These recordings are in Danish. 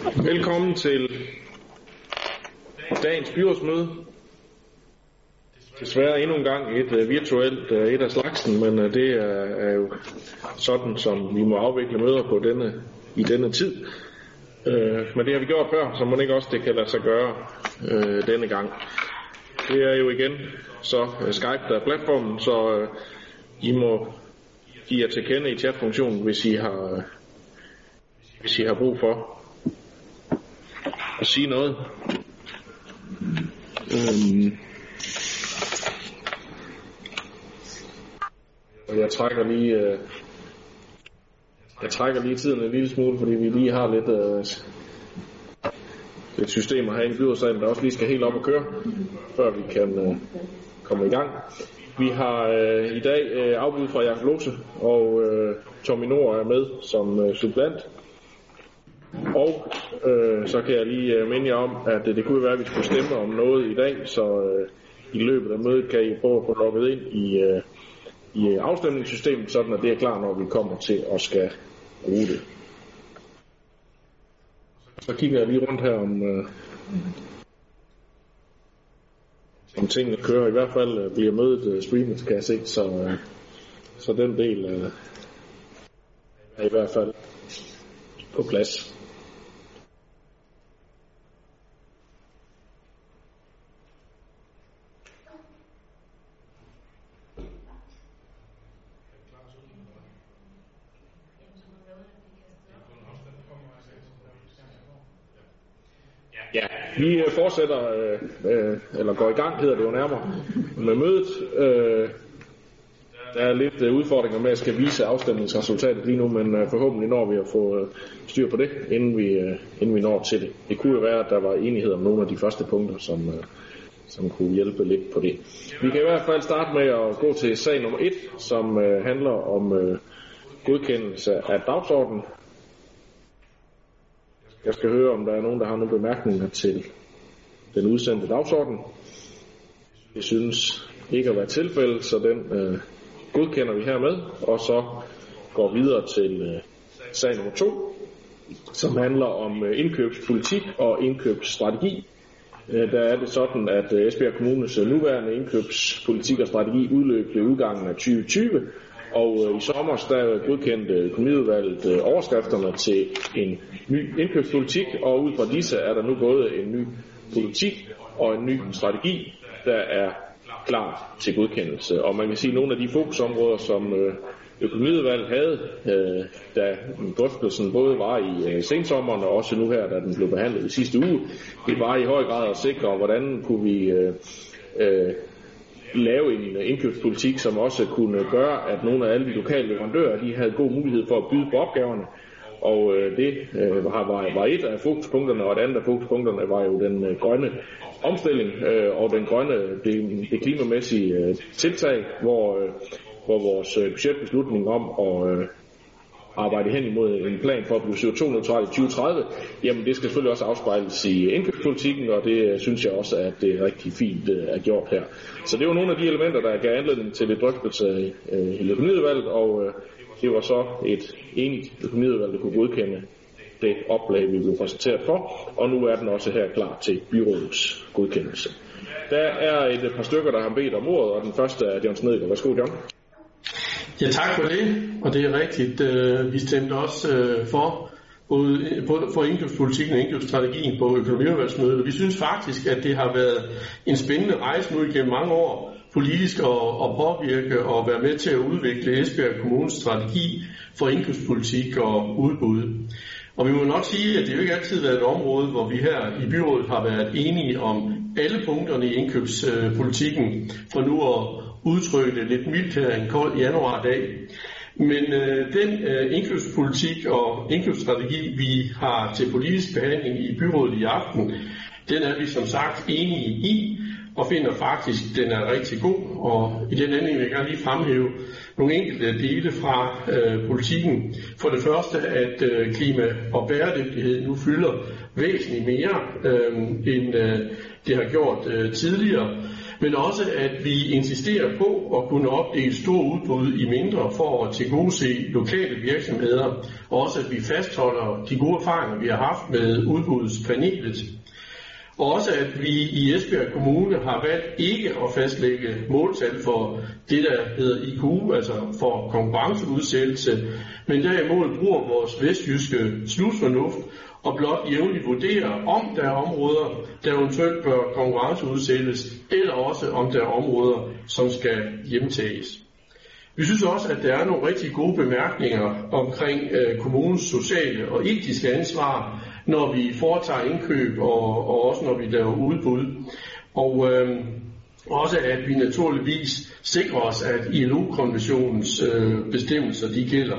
Velkommen til dagens byrådsmøde. Desværre endnu en gang et uh, virtuelt uh, et af slagsen, men uh, det er, er jo sådan, som vi må afvikle møder på denne, i denne tid. Uh, men det har vi gjort før, så må ikke også det kan lade sig gøre uh, denne gang. Det er jo igen så uh, Skype, der er platformen, så uh, I må give jer til kende i chatfunktionen, hvis I har, uh, hvis I har brug for at sige noget. Øhm. Og jeg trækker lige, øh, jeg trækker lige tiden en lille smule, fordi vi lige har lidt, øh, lidt systemer her i byrådsdagen, der også lige skal helt op og køre, før vi kan øh, komme i gang. Vi har øh, i dag øh, afbud fra Jakob Lose, og øh, Tommy Nord er med som øh, supplant. Og øh, så kan jeg lige øh, minde jer om, at øh, det kunne være, at vi skulle stemme om noget i dag, så øh, i løbet af mødet kan I prøve at få logget ind i, øh, i afstemningssystemet, sådan at det er klar, når vi kommer til at skal bruge det. Så kigger jeg lige rundt her om, øh, om tingene kører. I hvert fald øh, bliver mødet øh, streamet, kan jeg se, så, øh, så den del øh, er i hvert fald på plads. Ja, vi øh, fortsætter, øh, øh, eller går i gang, hedder det jo nærmere, med mødet. Øh, der er lidt øh, udfordringer med at skal vise afstemningsresultatet lige nu, men øh, forhåbentlig når vi at få øh, styr på det, inden vi, øh, inden vi når til det. Det kunne jo være, at der var enighed om nogle af de første punkter, som, øh, som kunne hjælpe lidt på det. Vi kan i hvert fald starte med at gå til sag nummer 1, som øh, handler om øh, godkendelse af dagsordenen. Jeg skal høre, om der er nogen, der har nogle bemærkninger til den udsendte dagsorden. Det synes ikke at være tilfældet, så den øh, godkender vi hermed, og så går videre til øh, sag nummer 2, som handler om øh, indkøbspolitik og indkøbsstrategi. Øh, der er det sådan, at øh, Esbjerg Kommunes øh, nuværende indkøbspolitik og strategi udløb ved udgangen af 2020, og øh, i sommer der godkendte økonomiudvalget øh, overskrifterne til en ny indkøbspolitik, og ud fra disse er der nu både en ny politik og en ny strategi, der er klar til godkendelse. Og man kan sige, at nogle af de fokusområder, som øh, økonomiudvalget havde, øh, da drøftelsen både var i øh, sensommeren og også nu her, da den blev behandlet i sidste uge, det var i høj grad at sikre, hvordan kunne vi øh, øh, lave en øh, indkøbspolitik, som også kunne gøre, at nogle af alle de lokale leverandører, de havde god mulighed for at byde på opgaverne. Og øh, det øh, var, var, var et af fokuspunkterne, og et andet af fokuspunkterne var jo den øh, grønne omstilling øh, og den grønne, det, det klimamæssige øh, tiltag, hvor, øh, hvor vores øh, budgetbeslutning om at øh, arbejde hen imod en plan for at blive CO2-neutral i 2030, jamen det skal selvfølgelig også afspejles i indkøbspolitikken, og det øh, synes jeg også, at det er rigtig fint øh, er gjort her. Så det var nogle af de elementer, der gav anledning til det drøftelse øh, i økonomiudvalget, og det var så et enigt økonomiudvalg, der kunne godkende det oplag, vi blev præsenteret for, og nu er den også her klar til byrådets godkendelse. Der er et par stykker, der har bedt om ordet, og den første er John Snedgaard. Værsgo, John. Ja, tak for det, og det er rigtigt. Øh, vi stemte også øh, for både, for indkøbspolitikken og indkøbsstrategien på økonomiudvalgsmødet. Vi synes faktisk, at det har været en spændende rejse nu igennem mange år, politisk at, at påvirke og være med til at udvikle Esbjerg Kommunes strategi for indkøbspolitik og udbud. Og vi må nok sige, at det jo ikke altid har været et område, hvor vi her i byrådet har været enige om alle punkterne i indkøbspolitikken, for nu at udtrykke det lidt mildt her en kold januardag. Men øh, den øh, indkøbspolitik og indkøbsstrategi, vi har til politisk behandling i byrådet i aften, den er vi som sagt enige i, og finder faktisk, at den er rigtig god. Og i den anden vil jeg gerne lige fremhæve nogle enkelte dele fra øh, politikken. For det første, at øh, klima og bæredygtighed nu fylder væsentligt mere, øh, end øh, det har gjort øh, tidligere. men også at vi insisterer på at kunne opdele store udbud i mindre for at tilgodese lokale virksomheder, og også at vi fastholder de gode erfaringer, vi har haft med udbudspanelet. Også at vi i Esbjerg Kommune har valgt ikke at fastlægge måltal for det, der hedder IQ, altså for konkurrenceudsættelse, men derimod bruger vores vestjyske snusfornuft og blot jævnligt vurdere, om der er områder, der eventuelt bør konkurrenceudsættes, eller også om der er områder, som skal hjemtages. Vi synes også, at der er nogle rigtig gode bemærkninger omkring øh, kommunens sociale og etiske ansvar, når vi foretager indkøb og, og også når vi laver udbud. Og øh, også at vi naturligvis sikrer os, at ILO-konventionens øh, bestemmelser de gælder.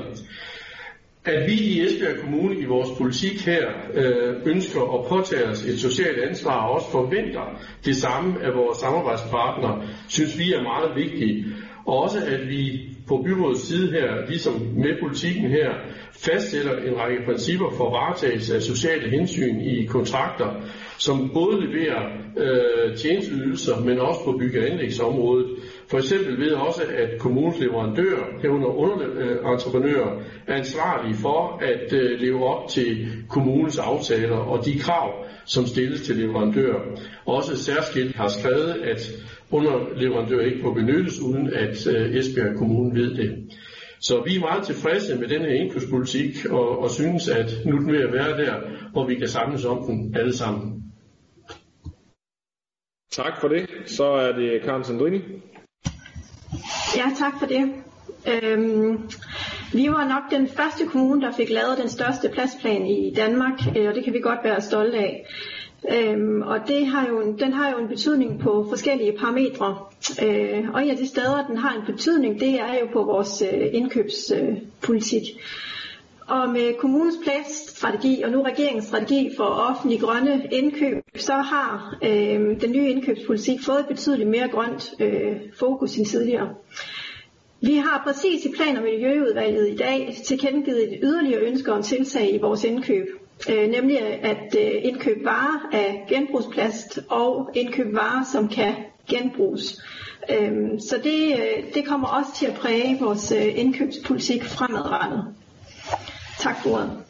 At vi i Esbjerg Kommune i vores politik her øh, ønsker at påtage os et socialt ansvar og også forventer det samme af vores samarbejdspartnere, synes vi er meget vigtigt. Og også at vi på byrådets side her, ligesom med politikken her, fastsætter en række principper for varetagelse af sociale hensyn i kontrakter, som både leverer øh, tjenesteydelser, men også på bygge- og anlægsområdet. For eksempel ved også, at kommunens leverandører, herunder underentreprenører, øh, er ansvarlige for at øh, leve op til kommunens aftaler og de krav, som stilles til leverandører. Også særskilt har skrevet, at underleverandører ikke må benyttes, uden at øh, Esbjerg Kommune ved det. Så vi er meget tilfredse med denne indkøbspolitik og, og synes, at nu er den ved at være der, hvor vi kan samles om den alle sammen. Tak for det. Så er det Karen Sandrini. Ja, tak for det. Øhm, vi var nok den første kommune, der fik lavet den største pladsplan i Danmark, øh, og det kan vi godt være stolte af. Øhm, og det har jo, den har jo en betydning på forskellige parametre. Øh, og en af de steder, den har en betydning, det er jo på vores øh, indkøbspolitik. Øh, og med kommunens pladsstrategi og nu regeringens strategi for offentlige grønne indkøb, så har øh, den nye indkøbspolitik fået et betydeligt mere grønt øh, fokus end tidligere. Vi har præcis i plan- og miljøudvalget i dag tilkendegivet et yderligere ønske om tiltag i vores indkøb. Øh, nemlig at øh, indkøbe varer af genbrugsplast og indkøbe varer, som kan genbruges. Øh, så det, øh, det kommer også til at præge vores øh, indkøbspolitik fremadrettet. Tak for ordet.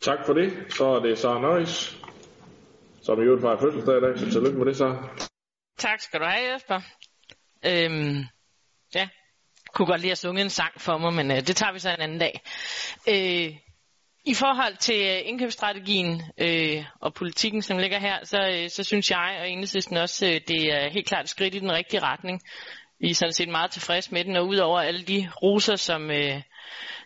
Tak for det. Så er det Sara Nøjes, som i øvrigt var fødselsdag i dag, så tillykke med det, så. Tak skal du have, Jesper. Øhm, ja, kunne godt lige have sunget en sang for mig, men øh, det tager vi så en anden dag. Øh, i forhold til øh, indkøbsstrategien øh, og politikken, som ligger her, så, øh, så synes jeg og enhedslisten også, øh, det er helt klart et skridt i den rigtige retning. Vi er sådan set meget tilfredse med den, og udover alle de roser, som, øh,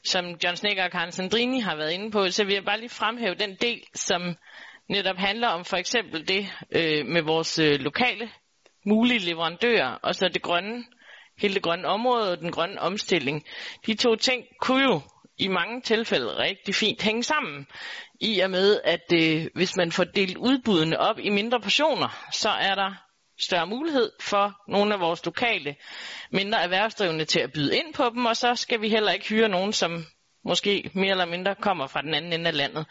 som John Snecker og Karen Sandrini har været inde på, så vil jeg bare lige fremhæve den del, som netop handler om for eksempel det øh, med vores øh, lokale mulige leverandører, og så det grønne, hele det grønne område og den grønne omstilling. De to ting kunne jo i mange tilfælde rigtig fint hænge sammen, i og med at øh, hvis man får delt udbuddene op i mindre portioner, så er der større mulighed for nogle af vores lokale mindre erhvervsdrivende til at byde ind på dem, og så skal vi heller ikke hyre nogen, som måske mere eller mindre kommer fra den anden ende af landet.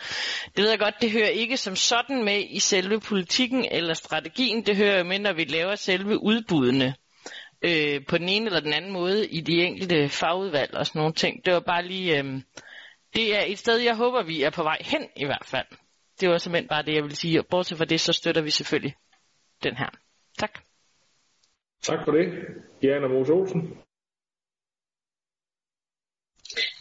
Det ved jeg godt, det hører ikke som sådan med i selve politikken eller strategien, det hører jo med, når vi laver selve udbuddene øh, på den ene eller den anden måde i de enkelte fagudvalg og sådan nogle ting. Det var bare lige, øh, det er et sted, jeg håber, vi er på vej hen i hvert fald. Det var simpelthen bare det, jeg vil sige, og bortset fra det, så støtter vi selvfølgelig den her. Tak. Tak for det. Diana Mose Olsen.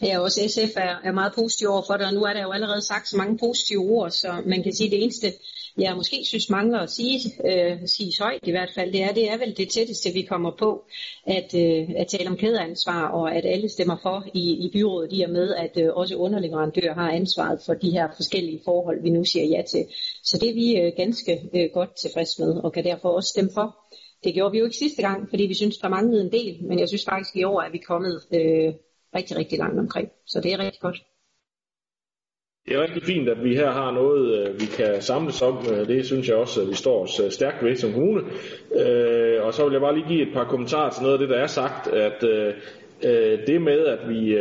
Ja, også SF er, er meget positiv over for det, og nu er der jo allerede sagt så mange positive ord, så man kan sige, det eneste, jeg måske synes mangler at sige, øh, sige højt i hvert fald, det er, det er vel det tætteste, vi kommer på, at, øh, at tale om kædeansvar, og at alle stemmer for i, i byrådet, i og med, at øh, også underleverandører har ansvaret for de her forskellige forhold, vi nu siger ja til. Så det er vi øh, ganske øh, godt tilfreds med, og kan derfor også stemme for. Det gjorde vi jo ikke sidste gang, fordi vi synes, der manglede en del, men jeg synes faktisk, i år at vi kommet øh, rigtig, rigtig langt omkring. Så det er rigtig godt. Det er rigtig fint, at vi her har noget, øh, vi kan samles om. Øh, det synes jeg også, at vi står os øh, stærkt ved som kommune. Og så vil jeg bare lige give et par kommentarer til noget af det, der er sagt. At det med, at vi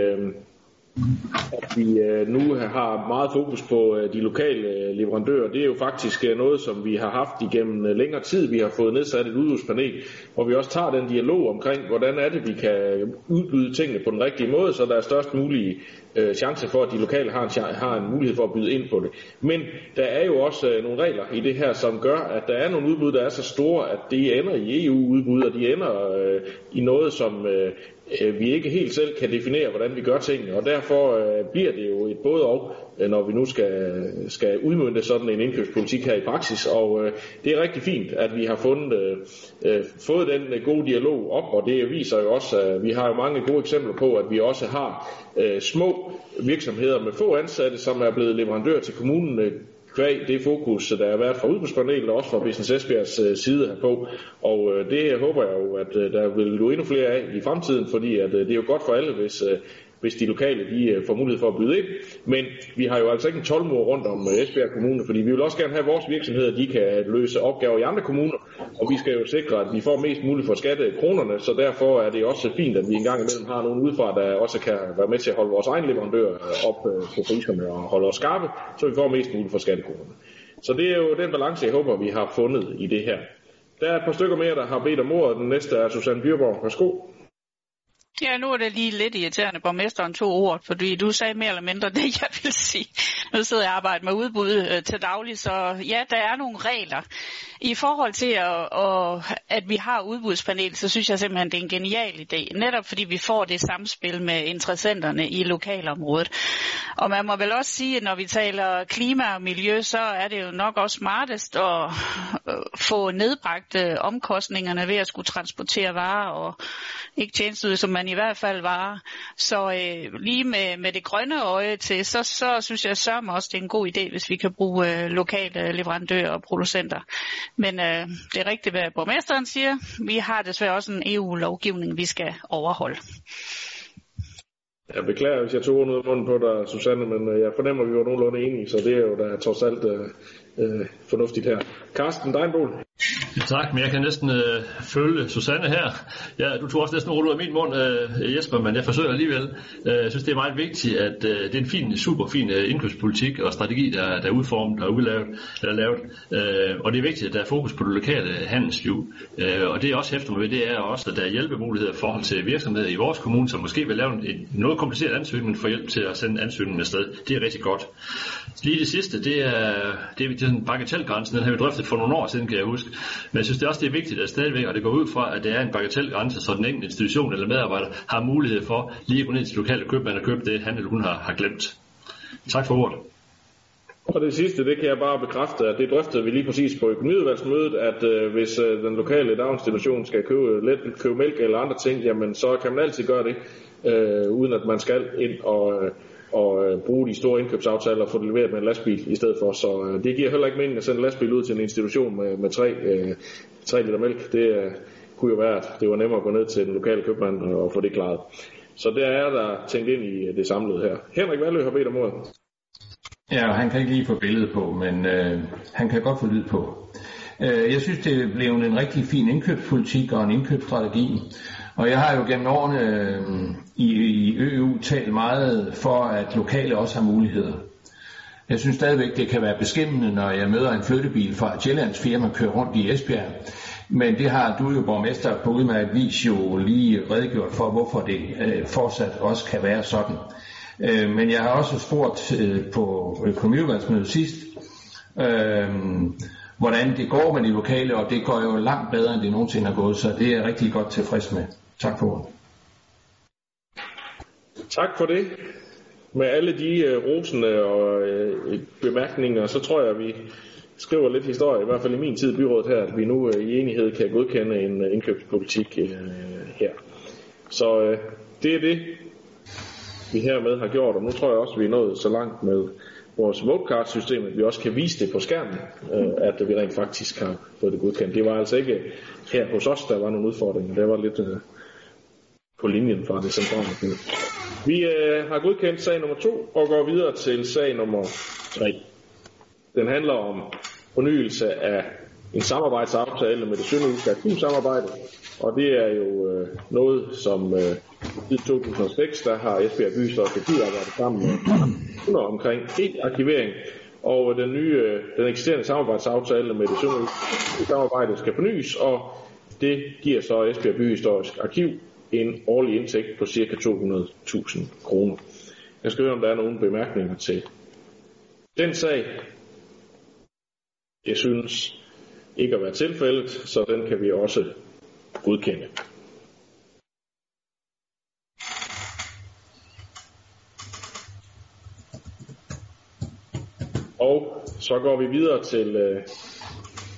at vi øh, nu har meget fokus på øh, de lokale øh, leverandører. Det er jo faktisk noget, som vi har haft igennem længere tid. Vi har fået nedsat et udbudspanel, hvor vi også tager den dialog omkring, hvordan er det, vi kan udbyde tingene på den rigtige måde, så der er størst mulige Øh, chance for, at de lokale har en, har en mulighed for at byde ind på det. Men der er jo også øh, nogle regler i det her, som gør, at der er nogle udbud, der er så store, at det ender i EU-udbud, og de ender øh, i noget, som øh, øh, vi ikke helt selv kan definere, hvordan vi gør tingene, og derfor øh, bliver det jo et både og, Øh, når vi nu skal, skal udmynde sådan en indkøbspolitik her i praksis, og øh, det er rigtig fint, at vi har fundet, øh, øh, fået den øh, gode dialog op, og det viser jo også, at vi har jo mange gode eksempler på, at vi også har øh, små virksomheder med få ansatte, som er blevet leverandør til kommunen, øh, kvæg det fokus, der har været fra udbudspanelet og også fra Business Esbjergs side herpå. Og det håber jeg jo, at der vil gå endnu flere af i fremtiden, fordi at det er jo godt for alle, hvis, hvis de lokale de øh, får mulighed for at byde ind. Men vi har jo altså ikke en 12 rundt om øh, Esbjerg Kommune, fordi vi vil også gerne have, at vores virksomheder de kan løse opgaver i andre kommuner, og vi skal jo sikre, at vi får mest muligt for skattekronerne, så derfor er det også fint, at vi engang imellem har nogen udefra, der også kan være med til at holde vores egen leverandør øh, op på priserne og holde os skarpe, så vi får mest muligt for skattekronerne. Så det er jo den balance, jeg håber, vi har fundet i det her. Der er et par stykker mere, der har bedt om ordet. Den næste er Susanne Byrborg. Værsgo. Ja, nu er det lige lidt irriterende, borgmesteren to ord, fordi du sagde mere eller mindre det, jeg vil sige. Nu sidder jeg og arbejder med udbud øh, til daglig, så ja, der er nogle regler. I forhold til, at, at, at vi har udbudspanel, så synes jeg simpelthen, det er en genial idé. Netop fordi vi får det samspil med interessenterne i lokalområdet. Og man må vel også sige, at når vi taler klima og miljø, så er det jo nok også smartest at øh, få nedbragt øh, omkostningerne ved at skulle transportere varer og ikke tjenesteyde, som i hvert fald var. Så øh, lige med, med det grønne øje til, så, så synes jeg sørme også, det er en god idé, hvis vi kan bruge øh, lokale leverandører og producenter. Men øh, det er rigtigt, hvad borgmesteren siger. Vi har desværre også en EU-lovgivning, vi skal overholde. Jeg beklager, hvis jeg tog noget munden på dig, Susanne, men øh, jeg fornemmer, at vi var nogenlunde enige, så det er jo da trods alt øh, øh, fornuftigt her. Carsten Deinbol. Ja, tak, men jeg kan næsten øh, følge Susanne her. Ja, du tog også næsten ordet ud af min mund, øh, Jesper, men jeg forsøger alligevel. Øh, jeg synes, det er meget vigtigt, at øh, det er en fin, super fin øh, indkøbspolitik og strategi, der, der er udformet og udlavet, eller lavet. Øh, og det er vigtigt, at der er fokus på det lokale handelsliv. Øh, og det er også hæfter med, det er også, at der er hjælpemuligheder i forhold til virksomheder i vores kommune, som måske vil lave en, noget kompliceret ansøgning, men få hjælp til at sende ansøgningen afsted. Det er rigtig godt. Lige det sidste, det er, det er, det virkeligheden en bagatelgrænsen, den har vi drøftet for nogle år siden, kan jeg huske. Men jeg synes det også, det er vigtigt at stadigvæk, og det går ud fra, at det er en bagatelgrænse, så den enkelte institution eller medarbejder har mulighed for lige at gå ned til lokale købmand og købe det, han eller hun har, har glemt. Tak for ordet. Og det sidste, det kan jeg bare bekræfte, at det drøftede vi lige præcis på økonomiudvalgsmødet, at øh, hvis øh, den lokale daginstitution skal købe, let, købe mælk eller andre ting, jamen så kan man altid gøre det, øh, uden at man skal ind og, øh, og øh, bruge de store indkøbsaftaler og få det leveret med en lastbil i stedet for. Så øh, det giver heller ikke mening at sende en lastbil ud til en institution med, med 3, øh, 3 liter mælk. Det øh, kunne jo være, at det var nemmere at gå ned til den lokale købmand og få det klaret. Så der er der tænkt ind i øh, det samlede her. Henrik Valø har bedt om ordet. Ja, han kan ikke lige få billedet på, men øh, han kan godt få lyd på. Øh, jeg synes, det blev en rigtig fin indkøbspolitik og en indkøbsstrategi. Og jeg har jo gennem årene øh, i, i EU talt meget for, at lokale også har muligheder. Jeg synes stadigvæk, det kan være beskæmmende, når jeg møder en flyttebil fra et Sjællands firma kører rundt i Esbjerg. Men det har du jo, borgmester, på udmærket vis jo lige redegjort for, hvorfor det øh, fortsat også kan være sådan. Øh, men jeg har også spurgt øh, på øh, økonomiudvalgsmødet sidst, øh, hvordan det går med de lokale, og det går jo langt bedre, end det nogensinde har gået, så det er jeg rigtig godt tilfreds med. Tak for Tak for det. Med alle de uh, rosende og uh, bemærkninger, så tror jeg, at vi skriver lidt historie, i hvert fald i min tid i byrådet her, at vi nu uh, i enighed kan godkende en uh, indkøbspolitik uh, her. Så uh, det er det, vi hermed har gjort, og nu tror jeg også, at vi er nået så langt med vores votecard-system, at vi også kan vise det på skærmen, uh, at vi rent faktisk har fået det godkendt. Det var altså ikke her hos os, der var nogle udfordringer. Det var lidt... Uh, på linjen fra det centrale Vi øh, har godkendt sag nummer to og går videre til sag nummer tre. Den handler om fornyelse af en samarbejdsaftale med det sønderjyske arkivsamarbejde, og det er jo øh, noget, som øh, I 2006 der har Esbjerg Bys Arkiv arbejdet sammen med omkring e-arkivering, og den nye, øh, den eksisterende samarbejdsaftale med det sønderjyske samarbejde skal fornyes, og det giver så Esbjerg Byhistorisk Arkiv en årlig indtægt på ca. 200.000 kroner. Jeg skal høre, om der er nogle bemærkninger til den sag. Jeg synes ikke at være tilfældet, så den kan vi også godkende. Og så går vi videre til øh,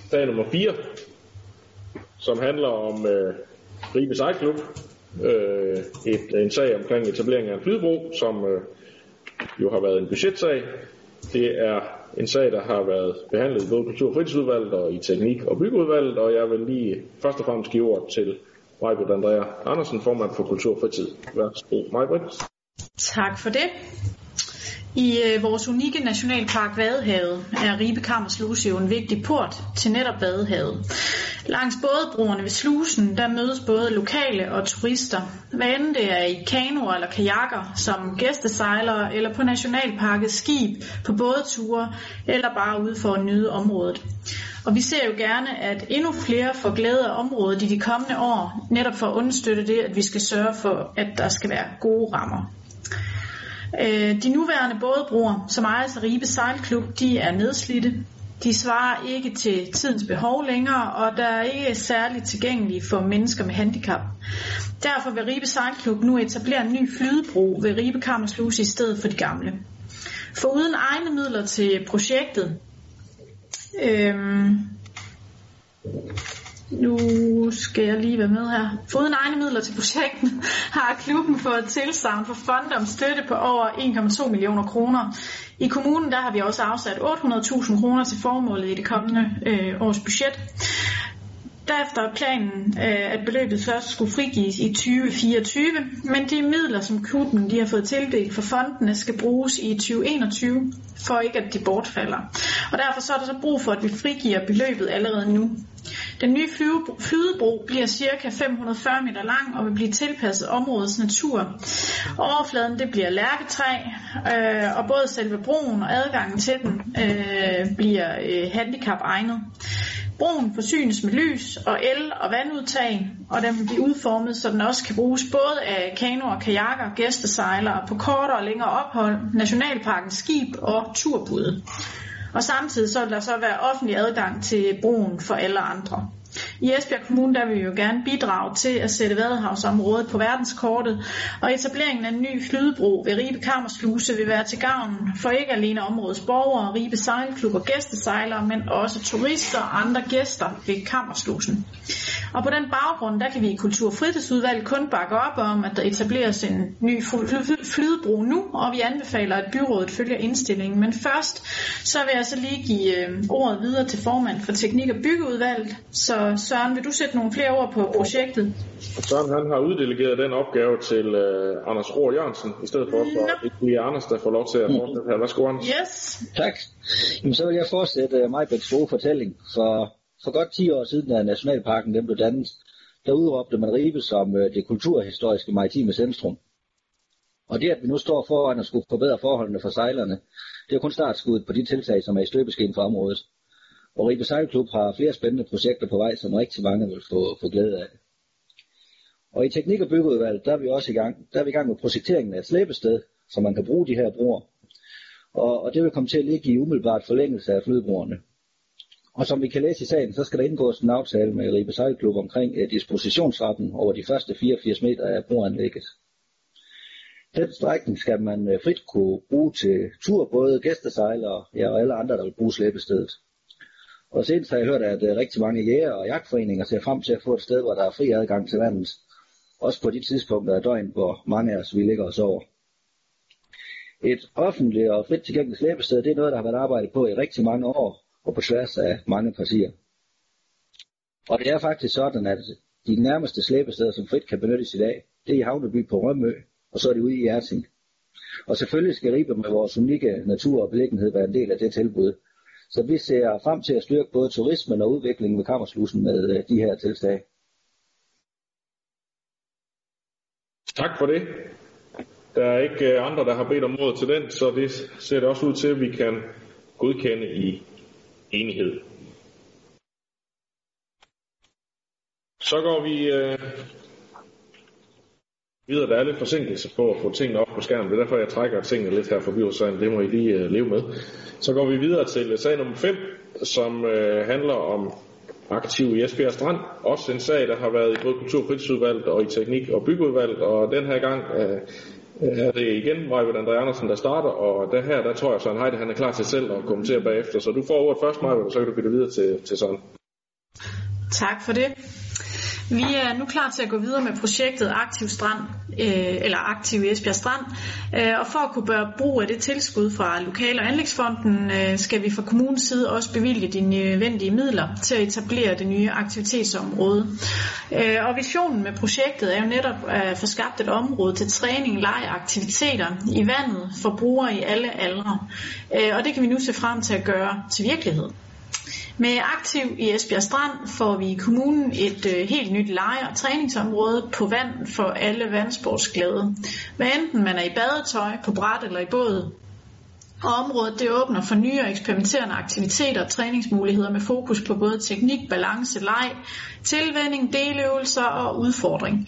sag nummer 4, som handler om øh, Ribe Sejklub, Øh, et, en sag omkring etablering af en flydebro, som øh, jo har været en budgetsag. Det er en sag, der har været behandlet i både Kultur- og fritidsudvalget og i Teknik- og Byggeudvalget, og jeg vil lige først og fremmest give ord til Majbrit Andrea Andersen, formand for Kultur og Fritid. Værsgo, Majbrit. Tak for det. I øh, vores unikke nationalpark Vadehavet er Ribe Kammersluse jo en vigtig port til netop Vadehavet. Langs bådebroerne ved slusen, der mødes både lokale og turister. Hvad end det er i kanoer eller kajakker, som gæstesejlere eller på nationalparkets skib, på bådeture eller bare ude for at nyde området. Og vi ser jo gerne, at endnu flere får glæde af området i de kommende år, netop for at understøtte det, at vi skal sørge for, at der skal være gode rammer. Øh, de nuværende bådebroer, som ejes af Ribe Sejlklub, de er nedslidte. De svarer ikke til tidens behov længere, og der er ikke særligt tilgængelige for mennesker med handicap. Derfor vil Ribe Sejlklub nu etablere en ny flydebro ved Ribe Kammersluse i stedet for de gamle. For uden egne midler til projektet, øhm, nu skal jeg lige være med her. Foruden egne midler til projektet har klubben fået tilsavn for fond om støtte på over 1,2 millioner kroner. I kommunen der har vi også afsat 800.000 kroner til formålet i det kommende øh, års budget. Derefter er planen, øh, at beløbet først skulle frigives i 2024, men de midler, som klubben de har fået tildelt for fondene, skal bruges i 2021, for ikke at de bortfalder. Og derfor så er der så brug for, at vi frigiver beløbet allerede nu. Den nye flydebro bliver ca. 540 meter lang og vil blive tilpasset områdets natur. Overfladen det bliver lærketræ, øh, og både selve broen og adgangen til den øh, bliver øh, handicap-egnet. Broen forsynes med lys og el og vandudtag, og den vil blive udformet, så den også kan bruges både af kanoer, kajakker, gæstesejlere på kortere og længere ophold, nationalparkens skib og turbude. Og samtidig så vil der så være offentlig adgang til broen for alle andre. I Esbjerg Kommune der vil vi jo gerne bidrage til at sætte Vadehavsområdet på verdenskortet, og etableringen af en ny flydebro ved Ribe Kammersluse vil være til gavn for ikke alene områdets borgere, Ribe Sejlklub og gæstesejlere, men også turister og andre gæster ved Kammerslusen. Og på den baggrund, der kan vi i Kultur- og Fritidsudvalget kun bakke op om, at der etableres en ny flydebro nu, og vi anbefaler, at byrådet følger indstillingen. Men først, så vil jeg så lige give øh, ordet videre til formand for Teknik- og Byggeudvalget, så Søren, vil du sætte nogle flere ord på projektet? Søren han har uddelegeret den opgave til uh, Anders Rohr Jørgensen, i stedet for no. så det bliver Anders, der får lov til at fortsætte her. Værsgo, Anders. Yes. Tak. Jamen, så vil jeg fortsætte uh, Majbets gode fortælling. For, for godt 10 år siden, da Nationalparken den blev dannet, der udråbte man Ribe som uh, det kulturhistoriske maritime centrum. Og det, at vi nu står foran at skulle forbedre forholdene for sejlerne, det er kun startskuddet på de tiltag, som er i støbeskeen for området. Og Ribe Sejlklub har flere spændende projekter på vej, som rigtig mange vil få, få glæde af. Og i Teknik- og Byggeudvalget, der er vi også i gang. Der er vi i gang med projekteringen af et slæbested, så man kan bruge de her broer. Og, og det vil komme til at ligge i umiddelbart forlængelse af flydebroerne. Og som vi kan læse i sagen, så skal der indgås en aftale med Ribe Sejlklub omkring eh, dispositionsretten over de første 84 meter af broanlægget. Den strækning skal man eh, frit kunne bruge til tur, både gæstesejlere ja, og alle andre, der vil bruge slæbestedet. Og senest har jeg hørt, at øh, rigtig mange jæger og jagtforeninger ser frem til at få et sted, hvor der er fri adgang til vandet. Også på de tidspunkter af døgn, hvor mange af os vi ligger os over. Et offentligt og frit tilgængeligt slæbested, det er noget, der har været arbejdet på i rigtig mange år, og på tværs af mange partier. Og det er faktisk sådan, at de nærmeste slæbesteder, som frit kan benyttes i dag, det er i Havneby på Rømø, og så er det ude i Hjerting. Og selvfølgelig skal Ribe med vores unikke natur og beliggenhed være en del af det tilbud. Så vi ser frem til at styrke både turismen og udviklingen ved Kammerslusen med øh, de her tiltag. Tak for det. Der er ikke øh, andre, der har bedt om råd til den, så det ser det også ud til, at vi kan godkende i enighed. Så går vi øh, videre. Der er lidt forsinkelse på at få tingene op på skærmen. Det er derfor, jeg trækker tingene lidt her forbi, så det må I lige øh, leve med. Så går vi videre til øh, sag nummer 5, som øh, handler om aktiv i Esbjerg Strand. Også en sag, der har været i både Kultur- og og i Teknik- og Byggeudvalget. Og den her gang øh, øh er det igen Majved André Andersen, der starter. Og der her, der tror jeg, Søren Heide han er klar til selv at kommentere bagefter. Så du får ordet først, Majved, og så kan du bytte videre til, til Søren. Tak for det. Vi er nu klar til at gå videre med projektet Aktiv Strand, øh, eller Aktiv Esbjerg Strand. Øh, og for at kunne gøre brug af det tilskud fra Lokal- og Anlægsfonden, øh, skal vi fra kommunens side også bevilge de nødvendige midler til at etablere det nye aktivitetsområde. Øh, og visionen med projektet er jo netop at få skabt et område til træning, leg og aktiviteter i vandet for brugere i alle aldre. Øh, og det kan vi nu se frem til at gøre til virkelighed. Med Aktiv i Esbjerg Strand får vi i kommunen et øh, helt nyt lege- og træningsområde på vand for alle vandsportsglade. Hvad enten man er i badetøj, på bræt eller i båd. Og området det åbner for nye og eksperimenterende aktiviteter og træningsmuligheder med fokus på både teknik, balance, leg, tilvænding, deløvelser og udfordring.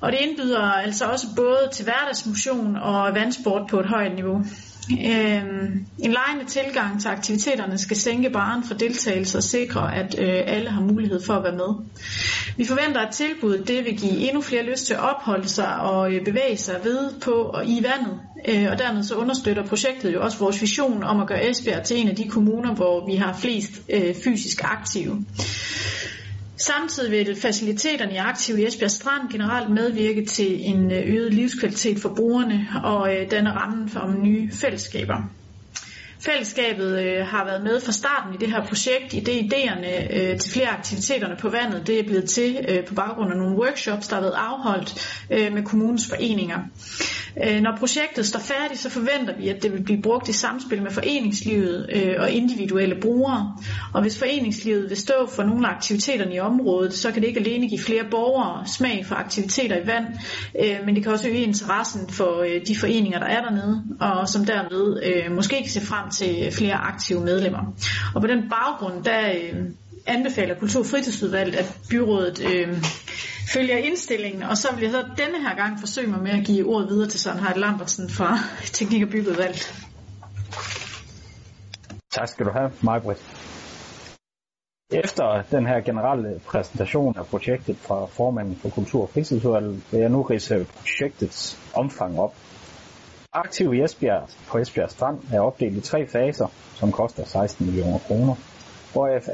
Og det indbyder altså også både til hverdagsmotion og vandsport på et højt niveau. Øhm, en lejende tilgang til aktiviteterne skal sænke baren for deltagelse og sikre, at øh, alle har mulighed for at være med. Vi forventer, at tilbuddet det vil give endnu flere lyst til at opholde sig og øh, bevæge sig ved på og i vandet. Øh, og dermed så understøtter projektet jo også vores vision om at gøre Esbjerg til en af de kommuner, hvor vi har flest øh, fysisk aktive. Samtidig vil faciliteterne i Aktiv i Esbjerg Strand generelt medvirke til en øh, øget livskvalitet for brugerne og øh, danne rammen for nye fællesskaber. Fællesskabet øh, har været med fra starten i det her projekt, i det idéerne øh, til flere aktiviteterne på vandet, det er blevet til øh, på baggrund af nogle workshops, der har været afholdt øh, med kommunens foreninger. Øh, når projektet står færdigt, så forventer vi, at det vil blive brugt i samspil med foreningslivet øh, og individuelle brugere. Og hvis foreningslivet vil stå for nogle af aktiviteterne i området, så kan det ikke alene give flere borgere smag for aktiviteter i vand, øh, men det kan også øge interessen for øh, de foreninger, der er dernede, og som derved øh, måske kan se frem til flere aktive medlemmer. Og på den baggrund, der øh, anbefaler Kultur- og Fritidsudvalget, at byrådet øh, følger indstillingen, og så vil jeg så denne her gang forsøge mig med at give ordet videre til Søren Harald Lambertsen fra Teknik- og Byggeudvalget. Tak skal du have, Majbrit. Efter den her generelle præsentation af projektet fra formanden for Kultur- og Fritidsudvalget, vil jeg nu rise projektets omfang op. Aktiv i Esbjerg på Esbjerg Strand er opdelt i tre faser, som koster 16 millioner kroner, hvoraf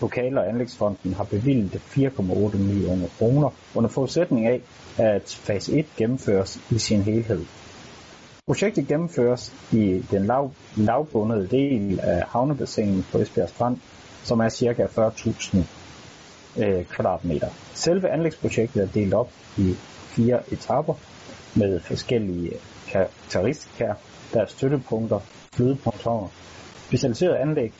Lokale- og Anlægsfonden har bevilget 4,8 millioner kroner under forudsætning af, at fase 1 gennemføres i sin helhed. Projektet gennemføres i den lav, lavbundede del af havnebassinet på Esbjerg Strand, som er ca. 40.000 øh, kvadratmeter. Selve anlægsprojektet er delt op i fire etaper med forskellige karakteristika, der er støttepunkter, flydepunkter, specialiseret anlæg,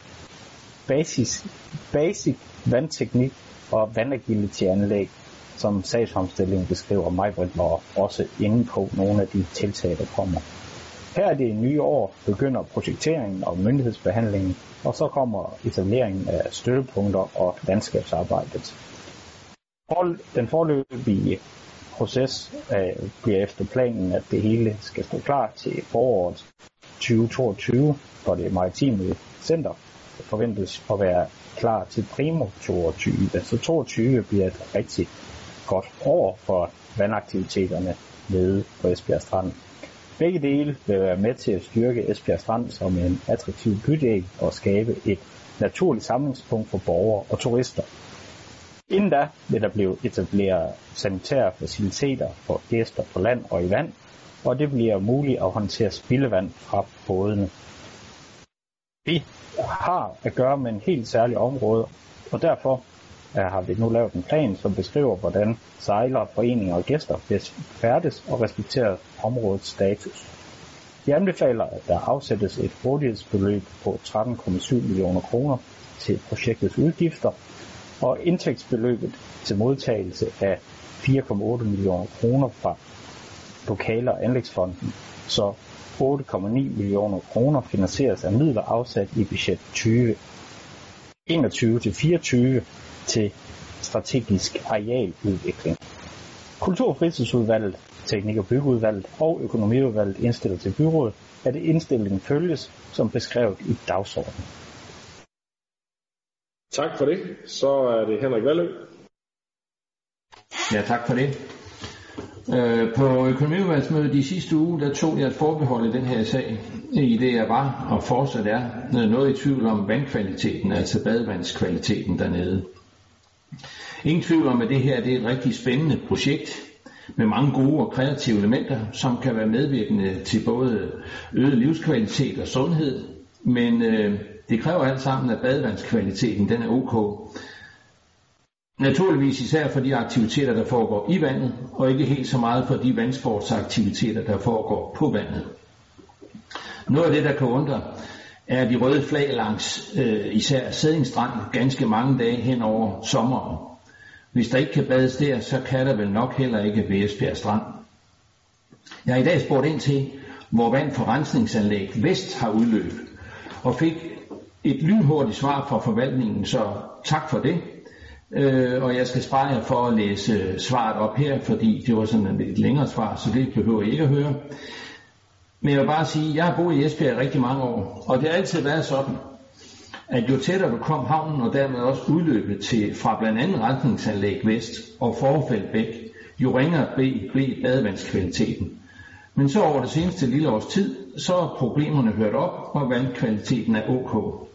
basis, basic vandteknik og vandagility-anlæg, som sagsomstillingen beskriver. mig var også inde på nogle af de tiltag, der kommer. Her er det nye år begynder projekteringen og myndighedsbehandlingen, og så kommer etableringen af støttepunkter og landskabsarbejdet. Den forløbige proces øh, bliver efter planen, at det hele skal stå klar til foråret 2022 for det maritime center forventes at være klar til primo 22. Altså 22 bliver et rigtig godt år for vandaktiviteterne nede på Esbjerg Strand. Begge dele vil være med til at styrke Esbjerg Strand som en attraktiv bydel og skabe et naturligt samlingspunkt for borgere og turister. Inden da vil der blive etableret sanitære faciliteter for gæster på land og i vand, og det bliver muligt at håndtere spildevand fra bådene. Vi har at gøre med en helt særlig område, og derfor har vi nu lavet en plan, som beskriver, hvordan sejlere, foreninger og gæster vil færdes og respekterer områdets status. Vi anbefaler, at der afsættes et rådighedsbeløb på 13,7 millioner kroner til projektets udgifter, og indtægtsbeløbet til modtagelse af 4,8 millioner kroner fra Lokale- og Anlægsfonden, så 8,9 millioner kroner finansieres af midler afsat i budget 2021 til 24 til strategisk arealudvikling. Kultur- og fritidsudvalget, teknik- og byggeudvalget og økonomiudvalget indstiller til byrådet, at indstillingen følges som beskrevet i dagsordenen. Tak for det. Så er det Henrik Valø. Ja, tak for det. Øh, på økonomiudvalgsmødet i sidste uge, der tog jeg et forbehold i den her sag, i det jeg var og fortsat er noget i tvivl om vandkvaliteten, altså badevandskvaliteten dernede. Ingen tvivl om, at det her det er et rigtig spændende projekt med mange gode og kreative elementer, som kan være medvirkende til både øget livskvalitet og sundhed, men øh, det kræver alt sammen, at badevandskvaliteten den er ok. Naturligvis især for de aktiviteter, der foregår i vandet, og ikke helt så meget for de vandsportsaktiviteter, der foregår på vandet. Noget af det, der kan undre, er de røde flag langs øh, især Sædingstrand ganske mange dage hen over sommeren. Hvis der ikke kan bades der, så kan der vel nok heller ikke ved Esbjerg Strand. Jeg har i dag spurgt ind til, hvor vand for rensningsanlæg Vest har udløb, og fik et lynhurtigt svar fra forvaltningen, så tak for det. Øh, og jeg skal spare jer for at læse svaret op her, fordi det var sådan et længere svar, så det behøver I ikke at høre. Men jeg vil bare sige, at jeg har boet i Esbjerg rigtig mange år, og det har altid været sådan, at jo tættere du kom havnen, og dermed også udløbet til fra blandt andet retningsanlæg Vest og Forfældbæk, jo ringere blev badevandskvaliteten. Men så over det seneste lille års tid, så er problemerne hørt op, og vandkvaliteten er ok.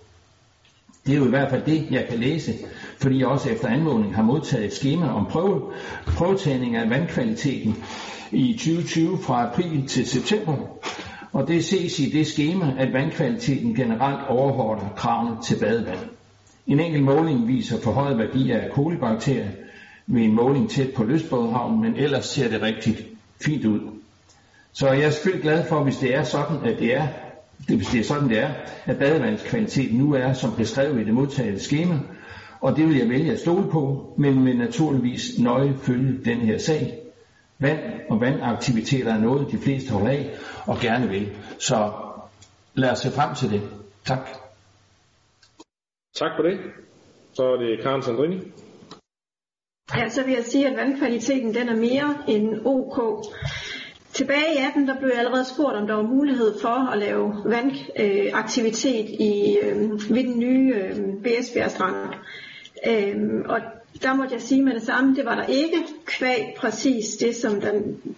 Det er jo i hvert fald det, jeg kan læse, fordi jeg også efter anmodning har modtaget et schema om prøve, prøvetagning af vandkvaliteten i 2020 fra april til september. Og det ses i det schema, at vandkvaliteten generelt overholder kravene til badevand. En enkelt måling viser forhøjet værdi af kolibakterier ved en måling tæt på Løsbådhavn, men ellers ser det rigtig fint ud. Så jeg er selvfølgelig glad for, hvis det er sådan, at det er, det, hvis det er sådan, det er, at badevandskvaliteten nu er, som beskrevet i det modtagede schema, og det vil jeg vælge at stole på, men vil naturligvis nøje følge den her sag. Vand og vandaktiviteter er noget, de fleste holder af og gerne vil. Så lad os se frem til det. Tak. Tak for det. Så er det Karen Sandrini. Ja, så vil jeg sige, at vandkvaliteten den er mere end ok. Tilbage i 18 der blev jeg allerede spurgt, om der var mulighed for at lave vandaktivitet øh, i, øh, ved den nye øh, BSBR Strand. Øh, og der måtte jeg sige med det samme, det var der ikke kvæg præcis det, som der,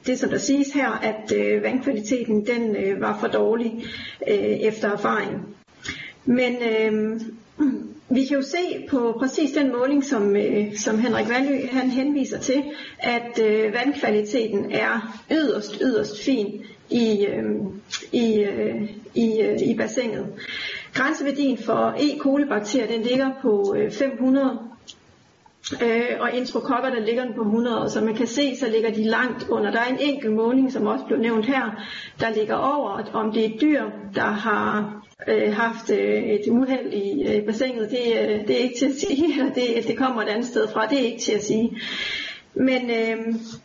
det, som der siges her, at øh, vandkvaliteten den øh, var for dårlig øh, efter erfaring. Men øh, vi kan jo se på præcis den måling, som, øh, som Henrik Valø han henviser til, at øh, vandkvaliteten er yderst, yderst fin i, øh, i, øh, i, øh, i bassinet. Grænseværdien for E. coli-bakterier den ligger på øh, 500 Øh, og introkokker, der ligger den på 100, så man kan se, så ligger de langt under. Der er en enkelt måling, som også blev nævnt her, der ligger over, om det er dyr, der har øh, haft øh, et uheld i øh, bassinet. Det, øh, det er ikke til at sige, eller det, det kommer et andet sted fra. Det er ikke til at sige. Men øh,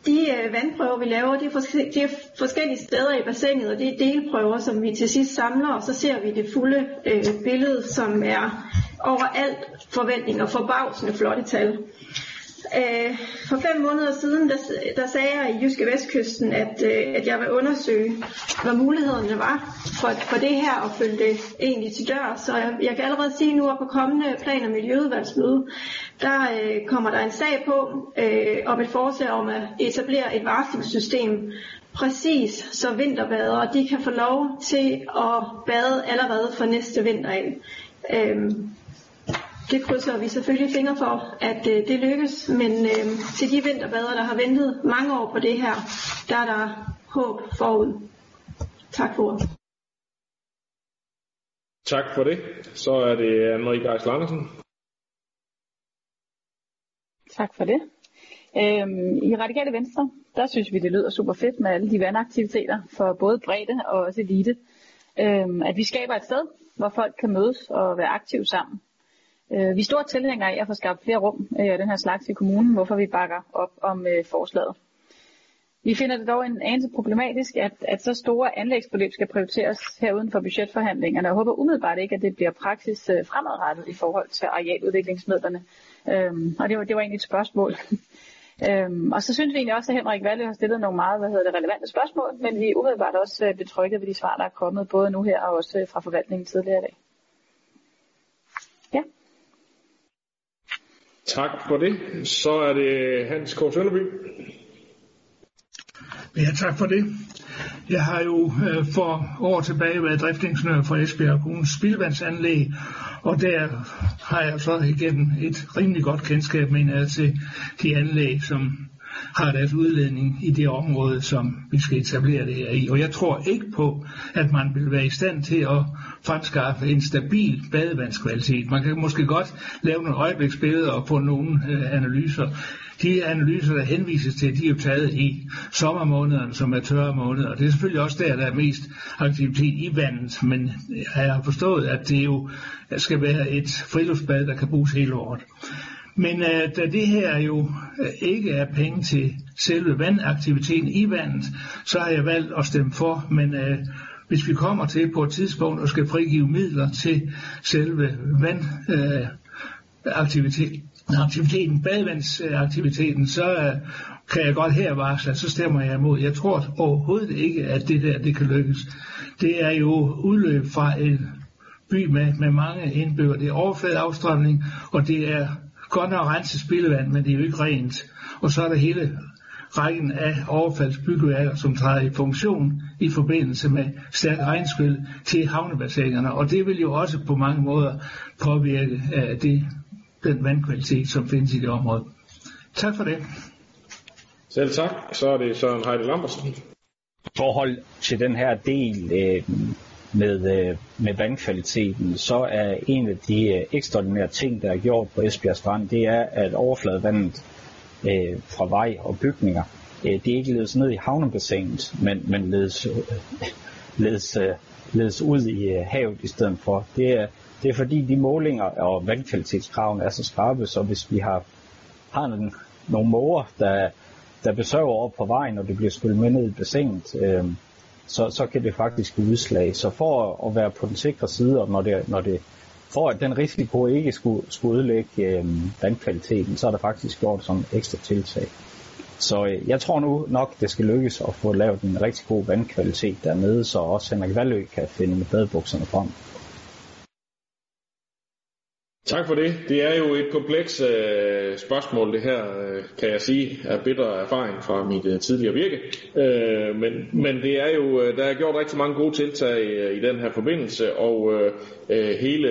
de øh, vandprøver, vi laver, de er, fors- de er forskellige steder i bassinet, og det er delprøver, som vi til sidst samler, og så ser vi det fulde øh, billede, som er overalt forventninger, forbavsende flotte tal. Øh, for fem måneder siden, der, der sagde jeg i Jyske Vestkysten, at, øh, at jeg vil undersøge, hvad mulighederne var for, for det her, og følge det egentlig til dør. Så jeg, jeg kan allerede sige nu, at på kommende plan- og miljøudvalgsmøde, der øh, kommer der en sag på øh, om et forslag om at etablere et varslingssystem, præcis så vinterbadere de kan få lov til at bade allerede fra næste vinter af. Øhm, det krydser vi selvfølgelig fingre for, at øh, det lykkes, men øh, til de vinterbadere, der har ventet mange år på det her, der er der håb forud. Tak for ordet. Tak for det. Så er det Anne-Marie Geisel Andersen. Tak for det. Øhm, I Radikale Venstre, der synes vi, det lyder super fedt med alle de vandaktiviteter for både bredde og også elite. Øhm, at vi skaber et sted, hvor folk kan mødes og være aktive sammen. Øh, vi er store tilhængere af at få skabt flere rum øh, af den her slags i kommunen, hvorfor vi bakker op om øh, forslaget. Vi finder det dog en anelse problematisk, at, at så store anlægsbeløb skal prioriteres her uden for budgetforhandlingerne, og håber umiddelbart ikke, at det bliver praksis øh, fremadrettet i forhold til arealudviklingsmidlerne. Øhm, og det var, det var egentlig et spørgsmål. øhm, og så synes vi egentlig også, at Henrik Valle har stillet nogle meget hvad hedder det, relevante spørgsmål, men vi er umiddelbart også øh, betrygget betrykket ved de svar, der er kommet, både nu her og også øh, fra forvaltningen tidligere i dag. Tak for det. Så er det Hans K. Sønderby. Ja, tak for det. Jeg har jo øh, for år tilbage været driftingeniør for Esbjerg Kommunes spildvandsanlæg, og der har jeg så igennem et rimelig godt kendskab, mener jeg, til de anlæg, som har deres udledning i det område, som vi skal etablere det her i. Og jeg tror ikke på, at man vil være i stand til at fremskaffe en stabil badevandskvalitet. Man kan måske godt lave nogle øjebliksbilleder og få nogle øh, analyser, de analyser, der henvises til, de er jo taget i sommermånederne, som er tørre måneder. Og det er selvfølgelig også der, der er mest aktivitet i vandet. Men jeg har forstået, at det jo skal være et friluftsbad, der kan bruges hele året. Men øh, da det her jo øh, ikke er penge til selve vandaktiviteten i vandet, så har jeg valgt at stemme for. Men øh, hvis vi kommer til på et tidspunkt og skal frigive midler til selve vandaktiviteten, øh, aktiviteten, badevandsaktiviteten, så øh, kan jeg godt her varsle, så stemmer jeg imod. Jeg tror overhovedet ikke, at det der det kan lykkes. Det er jo udløb fra en by med, med mange indbyggere. Det er overfladeafstrømning, og det er godt nok renset spildevand, men det er jo ikke rent. Og så er der hele rækken af overfaldsbyggeværker, som træder i funktion i forbindelse med stærk regnskyld til havnebassinerne. Og det vil jo også på mange måder påvirke uh, det den vandkvalitet, som findes i det område. Tak for det. Selv tak. Så er det Søren Heide Lambersen. forhold til den her del øh, med, øh, med vandkvaliteten, så er en af de øh, ekstraordinære ting, der er gjort på Esbjerg Strand, det er, at overfladevandet øh, fra vej og bygninger, øh, det er ikke ledes ned i havnebassinet, men, men ledes, øh, ledes, øh, ledes ud i øh, havet i stedet for. Det er, det er fordi de målinger og vandkvalitetskravene er så skarpe, så hvis vi har, har en, nogle måger, der, der besøger over på vejen, og det bliver skyllet med ned i bassinet, øh, så, så kan det faktisk give udslag. Så for at være på den sikre side, og når det, når det for at den risiko ikke skulle, skulle ødelægge øh, vandkvaliteten, så er der faktisk gjort som ekstra tiltag. Så øh, jeg tror nu nok, det skal lykkes at få lavet en rigtig god vandkvalitet dernede, så også Henrik Valø kan finde med badebukserne frem. Tak for det. Det er jo et kompleks øh, spørgsmål, det her, øh, kan jeg sige, af bitter erfaring fra mit øh, tidligere virke. Øh, men, men det er jo, øh, der er gjort rigtig mange gode tiltag øh, i den her forbindelse, og øh, øh hele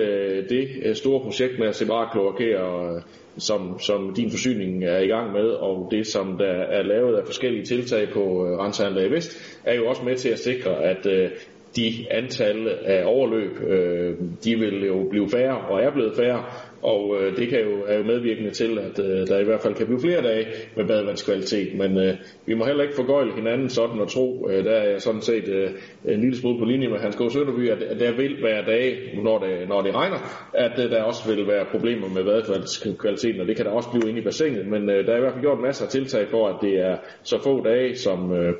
det øh, store projekt med at separat kloakere, øh, som, som din forsyning er i gang med, og det som der er lavet af forskellige tiltag på øh, renseanlæg Vest, er jo også med til at sikre, at øh, de antal af overløb, øh, de vil jo blive færre og er blevet færre, og øh, det kan jo, er jo medvirkende til, at øh, der i hvert fald kan blive flere dage med badevandskvalitet, men øh, vi må heller ikke forgøjle hinanden sådan og tro, øh, der er jeg sådan set øh, en lille smule på linje med Hans Gård Sønderby, at, at der vil være dage, når det, når det regner, at øh, der også vil være problemer med badevandskvaliteten, og det kan der også blive inde i bassinet, men øh, der er i hvert fald gjort masser af tiltag for, at det er så få dage, som øh,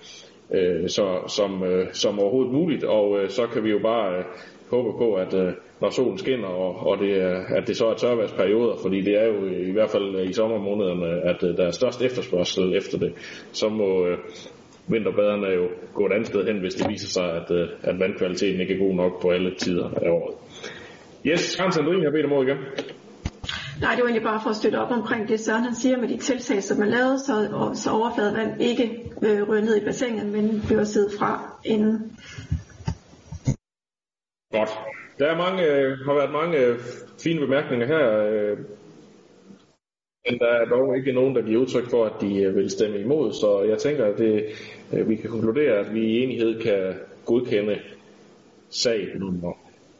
øh, så, som, øh, som overhovedet muligt, og øh, så kan vi jo bare øh, håbe på, at øh, når solen skinner, og, og det, at det så er tørværsperioder, fordi det er jo øh, i hvert fald øh, i sommermånederne, at øh, der er størst efterspørgsel efter det, så må øh, vinterbaderne jo gå et andet sted hen, hvis det viser sig, at, øh, at vandkvaliteten ikke er god nok på alle tider af året. Yes, Hans Andrin, jeg beder dig igen. Nej, det var egentlig bare for at støtte op omkring det, Søren han siger med de tiltag, som er lavet, så, og, så overfladevand ikke øh, ryger ned i bassinet, men bliver siddet fra inden. Godt. Der er mange, øh, har været mange øh, fine bemærkninger her, øh, men der er dog ikke nogen, der giver udtryk for, at de øh, vil stemme imod, så jeg tænker, at det, øh, vi kan konkludere, at vi i enighed kan godkende sagen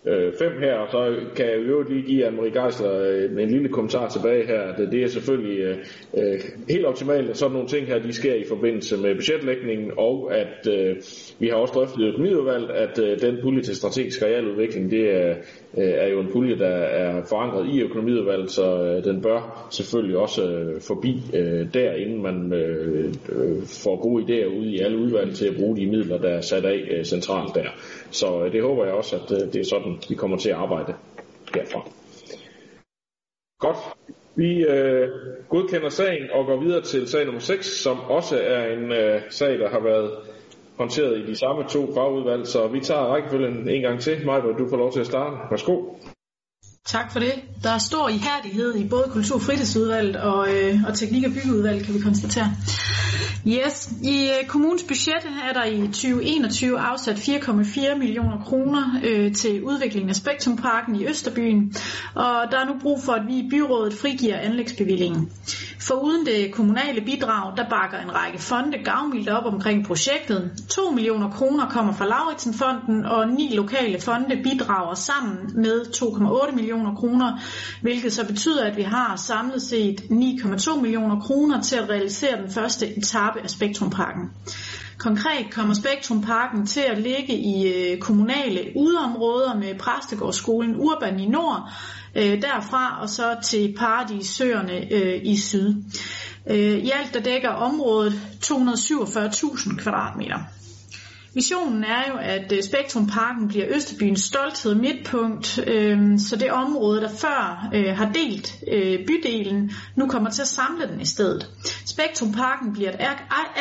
øh, fem her, og så kan jeg jo lige give Anne-Marie Geisler øh, en lille kommentar tilbage her. Det, det er selvfølgelig øh, øh, helt optimalt, at sådan nogle ting her, de sker i forbindelse med budgetlægningen, og at øh, vi har også drøftet i økonomiudvalget, at øh, den pulje til strategisk realudvikling, det er, øh, er jo en pulje, der er forankret i økonomiudvalget, så øh, den bør selvfølgelig også øh, forbi øh, der, inden man øh, øh, får gode idéer ud i alle udvalg til at bruge de midler, der er sat af øh, centralt der. Så øh, det håber jeg også, at øh, det er sådan, vi kommer til at arbejde herfra. Godt. Vi øh, godkender sagen og går videre til sag nummer 6, som også er en øh, sag, der har været håndteret i de samme to fagudvalg, så vi tager rækkefølgen en gang til. Majbert, du får lov til at starte. Værsgo. Tak for det. Der er stor ihærdighed i både kultur- og fritidsudvalget og, øh, og teknik- og byggeudvalget, kan vi konstatere. Yes, i øh, kommunens budget er der i 2021 afsat 4,4 millioner kroner øh, til udviklingen af Spektrumparken i Østerbyen, og der er nu brug for, at vi i byrådet frigiver anlægsbevillingen. For uden det kommunale bidrag, der bakker en række fonde gavmildt op omkring projektet. 2 millioner kroner kommer fra Lauritsenfonden, og ni lokale fonde bidrager sammen med 2,8 millioner millioner kroner, hvilket så betyder, at vi har samlet set 9,2 millioner kroner til at realisere den første etape af Spektrumparken. Konkret kommer Spektrumparken til at ligge i øh, kommunale udområder med Præstegårdsskolen Urban i nord, øh, derfra og så til Paradisøerne øh, i syd. Øh, I alt der dækker området 247.000 kvadratmeter. Visionen er jo, at øh, Spektrumparken bliver Østerbyens stolthed midtpunkt, øh, så det område, der før øh, har delt øh, bydelen, nu kommer til at samle den i stedet. Spektrumparken bliver et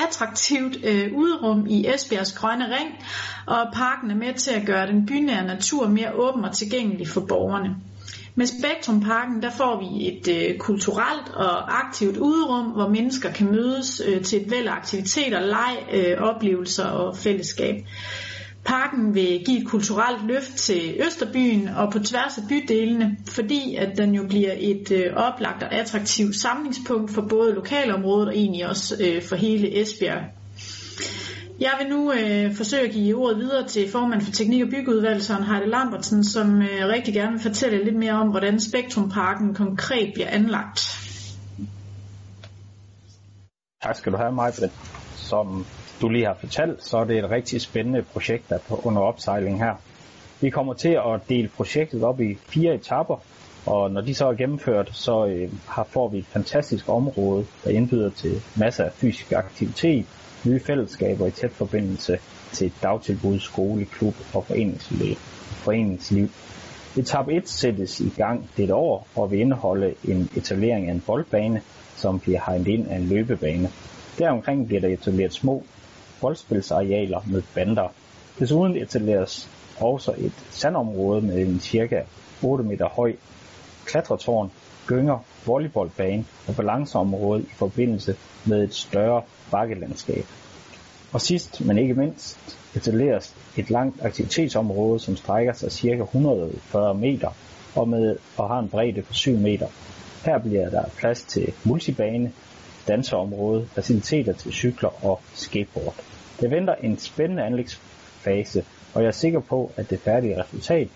attraktivt øh, udrum i Esbjergs grønne ring, og parken er med til at gøre den bynære natur mere åben og tilgængelig for borgerne. Med Spektrumparken der får vi et øh, kulturelt og aktivt udrum, hvor mennesker kan mødes øh, til et væld af aktiviteter, leg, øh, oplevelser og fællesskab. Parken vil give et kulturelt løft til Østerbyen og på tværs af bydelene, fordi at den jo bliver et øh, oplagt og attraktivt samlingspunkt for både lokalområdet og egentlig også øh, for hele Esbjerg jeg vil nu øh, forsøge at give ordet videre til formand for Teknik- og Byggeudvalget, Søren Heide Lambertsen, som øh, rigtig gerne vil fortælle lidt mere om, hvordan Spektrumparken konkret bliver anlagt. Tak skal du have, Majbrit. Som du lige har fortalt, så er det et rigtig spændende projekt, der er på, under opsejling her. Vi kommer til at dele projektet op i fire etapper, og når de så er gennemført, så øh, har, får vi et fantastisk område, der indbyder til masser af fysisk aktivitet, nye fællesskaber i tæt forbindelse til dagtilbud, skole, klub og foreningsliv. foreningsliv. Etap 1 sættes i gang dette år og vil indeholde en etablering af en boldbane, som bliver hegnet ind af en løbebane. Deromkring bliver der etableret små boldspilsarealer med bander. Desuden etableres også et sandområde med en cirka 8 meter høj klatretårn, gynger, volleyballbane og balanceområde i forbindelse med et større bakkelandskab. Og sidst, men ikke mindst, etableres et langt aktivitetsområde, som strækker sig ca. 140 meter og, med, og har en bredde på 7 meter. Her bliver der plads til multibane, danseområde, faciliteter til cykler og skateboard. Det venter en spændende anlægsfase, og jeg er sikker på, at det færdige resultat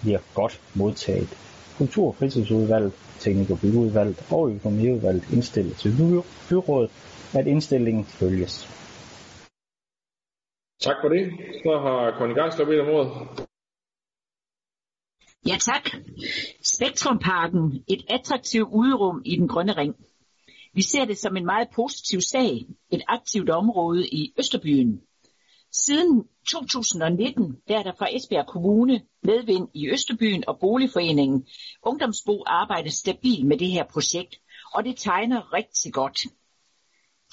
bliver godt modtaget. Kultur- og fritidsudvalget, teknik- og byggeudvalget og økonomiudvalget indstiller til byrådet, at indstillingen følges. Tak for det. Så har Conny Geisler bedt om ordet. Ja tak. Spektrumparken, et attraktivt udrum i den grønne ring. Vi ser det som en meget positiv sag, et aktivt område i Østerbyen. Siden 2019 der er der fra Esbjerg Kommune, medvind i Østerbyen og Boligforeningen Ungdomsbo arbejdet stabilt med det her projekt, og det tegner rigtig godt.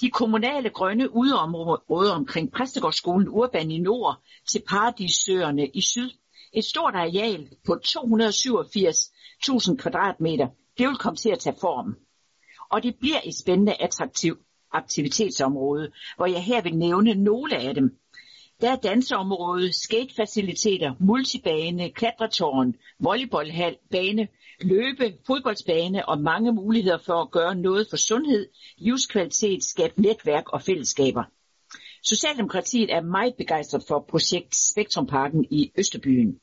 De kommunale grønne udeområder omkring Præstegårdsskolen Urban i nord til Paradisøerne i syd. Et stort areal på 287.000 kvadratmeter, det vil komme til at tage form. Og det bliver et spændende attraktivt aktivitetsområde, hvor jeg her vil nævne nogle af dem. Der er danseområde, skatefaciliteter, multibane, klatretårn, volleyballhal, bane, løbe, fodboldsbane og mange muligheder for at gøre noget for sundhed, livskvalitet, skabe netværk og fællesskaber. Socialdemokratiet er meget begejstret for projekt Spektrumparken i Østerbyen.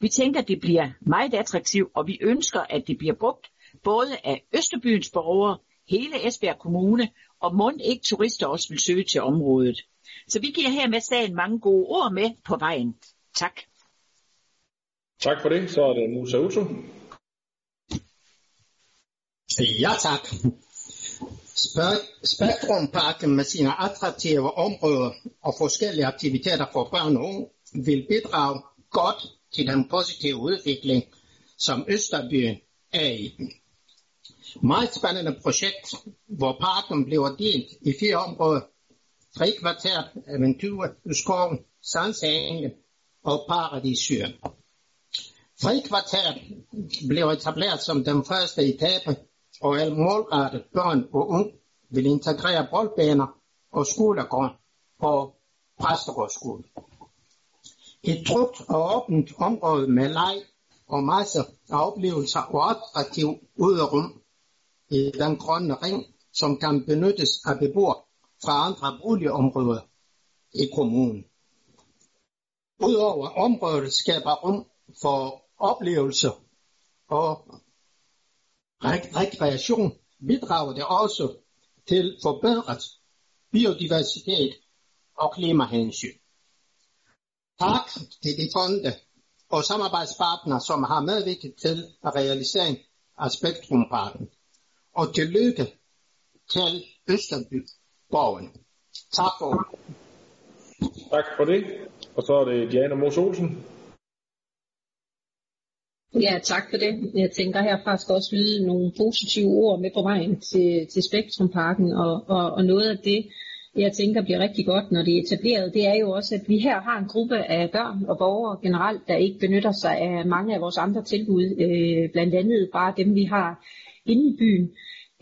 Vi tænker, at det bliver meget attraktivt, og vi ønsker, at det bliver brugt både af Østerbyens borgere, hele Esbjerg Kommune, og mund ikke turister også vil søge til området. Så vi giver her med sagen mange gode ord med på vejen. Tak. Tak for det. Så er det Musa Uto. Ja tak. Spektrumparken med sine attraktive områder og forskellige aktiviteter for børn og unge vil bidrage godt til den positive udvikling, som Østerbyen er i. Meget spændende projekt, hvor parken bliver delt i fire områder. Frikvarteret, Aventur, Uskoven, Sandsengen og Paradisøen. Frikvarteret blev etableret som den første etape og er målrettet børn og unge vil integrere boldbaner og skolegård på Præstegårdsskolen. Et trygt og åbent område med leg og masser af oplevelser og attraktiv uderum i den grønne ring, som kan benyttes af beboere fra andre boligområder i kommunen. Udover området skaber rum for oplevelser og rekreation bidrager det også til forbedret biodiversitet og klimahensyn. Tak til de fonde og samarbejdspartnere, som har medvirket til at realisere af Spektrumparken. Og tillykke til Østerbyborgen. Tak for Tak for det. Og så er det Diana Mos Olsen. Ja, tak for det. Jeg tænker herfra skal også lyde nogle positive ord med på vejen til, til Spektrumparken, og, og, og noget af det, jeg tænker bliver rigtig godt, når det er etableret, det er jo også, at vi her har en gruppe af børn og borgere generelt, der ikke benytter sig af mange af vores andre tilbud, øh, blandt andet bare dem, vi har inde i byen.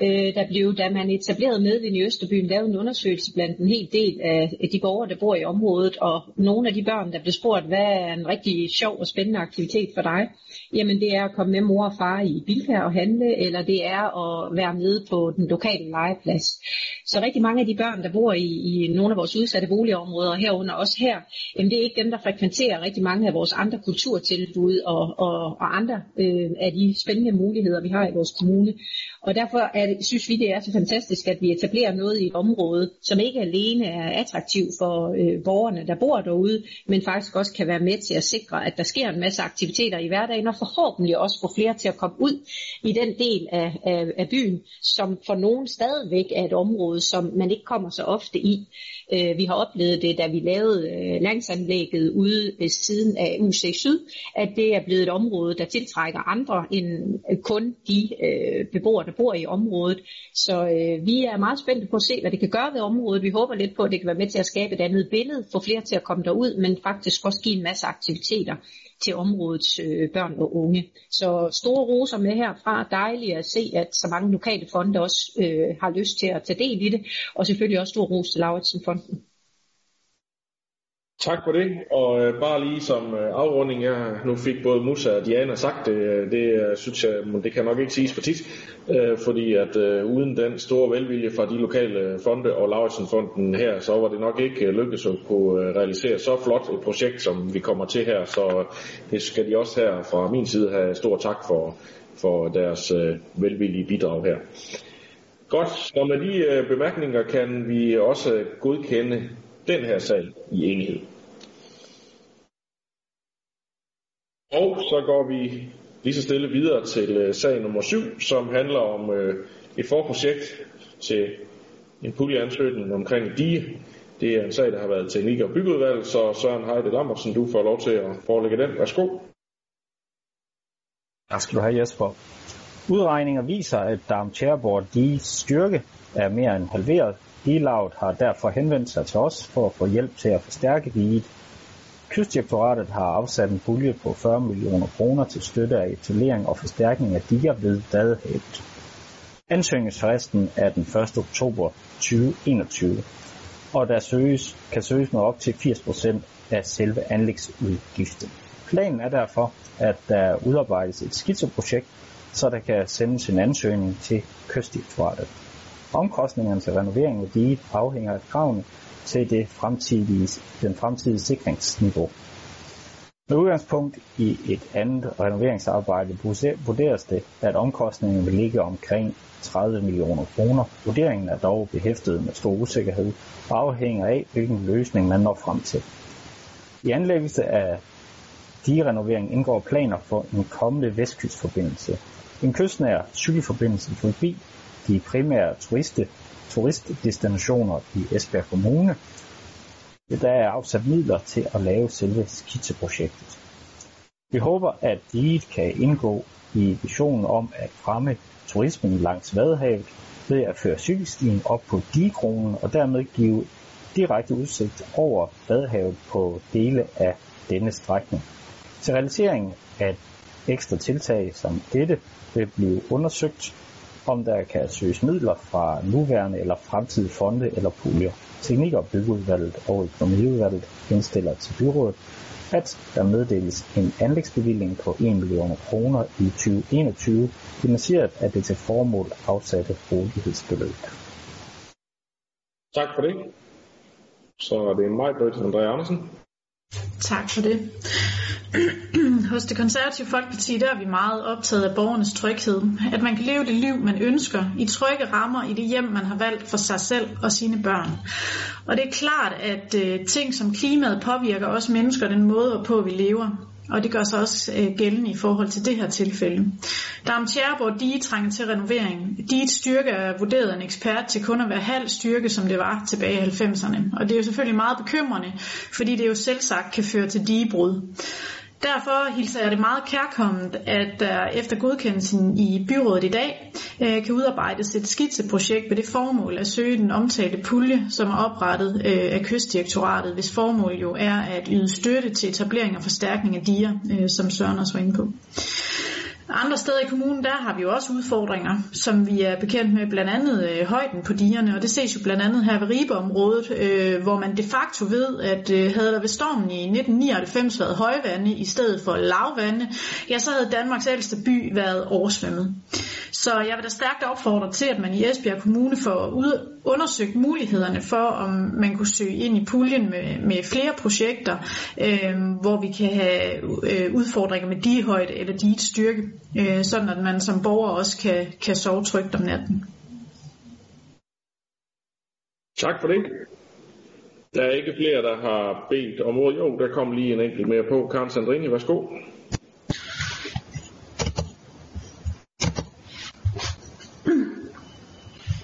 Øh, der blev, da man etablerede Medvind i Østerbyen, lavet en undersøgelse blandt en hel del af de borgere, der bor i området, og nogle af de børn, der blev spurgt, hvad er en rigtig sjov og spændende aktivitet for dig? Jamen det er at komme med mor og far i Bilka og handle, eller det er at være med på den lokale legeplads. Så rigtig mange af de børn, der bor i, i nogle af vores udsatte boligområder, herunder også her, jamen det er ikke dem, der frekventerer rigtig mange af vores andre kulturtilbud og, og, og andre øh, af de spændende muligheder, vi har i vores kommune. Og derfor er det, synes vi, det er så fantastisk, at vi etablerer noget i et område, som ikke alene er attraktivt for øh, borgerne, der bor derude, men faktisk også kan være med til at sikre, at der sker en masse aktiviteter i hverdagen, og forhåbentlig også få flere til at komme ud i den del af, af, af byen, som for nogen stadigvæk er et område, som man ikke kommer så ofte i. Øh, vi har oplevet det, da vi lavede øh, landsanlægget ude ved siden af UC Syd, at det er blevet et område, der tiltrækker andre end øh, kun de øh, beboere, der bor i området. Så øh, vi er meget spændte på at se, hvad det kan gøre ved området. Vi håber lidt på, at det kan være med til at skabe et andet billede, få flere til at komme derud, men faktisk også give en masse aktiviteter til områdets øh, børn og unge. Så store roser med herfra. Dejligt at se, at så mange lokale fonde også øh, har lyst til at tage del i det. Og selvfølgelig også stor ros til Lauritsen-fonden. Tak for det, og øh, bare lige som øh, afrunding, jeg nu fik både Musa og Diana sagt det, øh, det øh, synes jeg, det kan nok ikke siges for tit, øh, fordi at øh, uden den store velvilje fra de lokale fonde og Lauritsen-fonden her, så var det nok ikke øh, lykkedes at kunne øh, realisere så flot et projekt, som vi kommer til her, så det skal de også her fra min side have stor tak for, for deres øh, velvillige bidrag her. Godt, så med de øh, bemærkninger kan vi også godkende den her sag i enighed. Og så går vi lige så stille videre til øh, sag nummer 7, som handler om øh, et forprojekt til en puljeansøgning omkring DIE. Det er en sag, der har været teknik- og byggeudvalg, så Søren Heide Lambertsen, du får lov til at forelægge den. Værsgo. Tak skal du have, Jesper. Udregninger viser, at Darm Tjæreborg Dies styrke er mere end halveret. Dilaut har derfor henvendt sig til os for at få hjælp til at forstærke diget. Kystdirektoratet har afsat en pulje på 40 millioner kroner til støtte af etablering og forstærkning af diger ved Vadehavet. Ansøgningsfristen er den 1. oktober 2021, og der søges, kan søges med op til 80% af selve anlægsudgiften. Planen er derfor, at der udarbejdes et skitseprojekt, så der kan sendes en ansøgning til Kystdirektoratet. Omkostningerne til renoveringen af diget afhænger af kravene til det fremtidige, den fremtidige sikringsniveau. Med udgangspunkt i et andet renoveringsarbejde vurderes det, at omkostningen vil ligge omkring 30 millioner kroner. Vurderingen er dog behæftet med stor usikkerhed og afhænger af, hvilken løsning man når frem til. I anlæggelse af de renovering indgår planer for en kommende vestkystforbindelse. En kystnær cykelforbindelse forbi de primære turiste, turistdestinationer i Esbjerg Kommune. Der er afsat midler til at lave selve skitseprojektet. Vi håber, at diget kan indgå i visionen om at fremme turismen langs Vadehavet ved at føre cykelstien op på digekronen og dermed give direkte udsigt over Vadehavet på dele af denne strækning. Til realiseringen af ekstra tiltag som dette vil blive undersøgt, om der kan søges midler fra nuværende eller fremtidige fonde eller puljer. Teknik- og byggeudvalget og økonomiudvalget indstiller til byrådet, at der meddeles en anlægsbevilling på 1 million kroner i 2021, finansieret af det til formål afsatte rådighedsbeløb. Tak for det. Så er det mig, Britt André Andersen. Tak for det. Hos det konservative Folkeparti der er vi meget optaget af borgernes tryghed. At man kan leve det liv, man ønsker, i trygge rammer i det hjem, man har valgt for sig selv og sine børn. Og det er klart, at øh, ting som klimaet påvirker også mennesker den måde, på vi lever. Og det gør sig også øh, gældende i forhold til det her tilfælde. Dam Tjerborg Dige trænger til renovering. Diget styrke er vurderet af en ekspert til kun at være halv styrke, som det var tilbage i 90'erne. Og det er jo selvfølgelig meget bekymrende, fordi det jo selv sagt kan føre til digebrud. Derfor hilser jeg det meget kærkommet, at der efter godkendelsen i byrådet i dag øh, kan udarbejdes et skitseprojekt med det formål at søge den omtalte pulje, som er oprettet øh, af kystdirektoratet, hvis formål jo er at yde støtte til etablering og forstærkning af diger, øh, som Søren også var inde på. Andre steder i kommunen, der har vi jo også udfordringer, som vi er bekendt med, blandt andet øh, højden på digerne, og det ses jo blandt andet her ved Ribeområdet, øh, hvor man de facto ved, at øh, havde der ved stormen i 1999 været højvande i stedet for lavvande, ja, så havde Danmarks ældste by været oversvømmet. Så jeg vil da stærkt opfordre til, at man i Esbjerg Kommune får ud, undersøgt mulighederne for, om man kunne søge ind i puljen med, med flere projekter, øh, hvor vi kan have øh, udfordringer med digehøjde eller dit styrke, øh, sådan at man som borger også kan, kan sove trygt om natten. Tak for det. Der er ikke flere, der har bedt om ordet. Jo, der kom lige en enkelt mere på. Karen Sandrini, værsgo.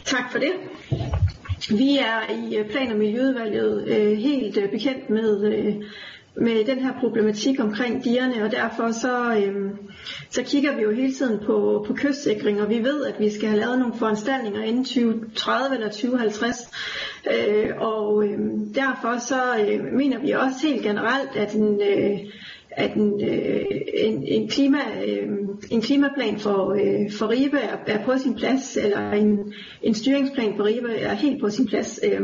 Tak for det. Vi er i øh, Plan- og Miljøudvalget øh, helt øh, bekendt med, øh, med den her problematik omkring dierne, og derfor så, øhm, så kigger vi jo hele tiden på, på kystsikring, og vi ved, at vi skal have lavet nogle foranstaltninger inden 2030 eller 2050. Øh, og øhm, derfor så øh, mener vi også helt generelt, at en, øh, at en, øh, en, en, klima, øh, en klimaplan for, øh, for Ribe er, er på sin plads, eller en, en styringsplan for Ribe er helt på sin plads. Øh,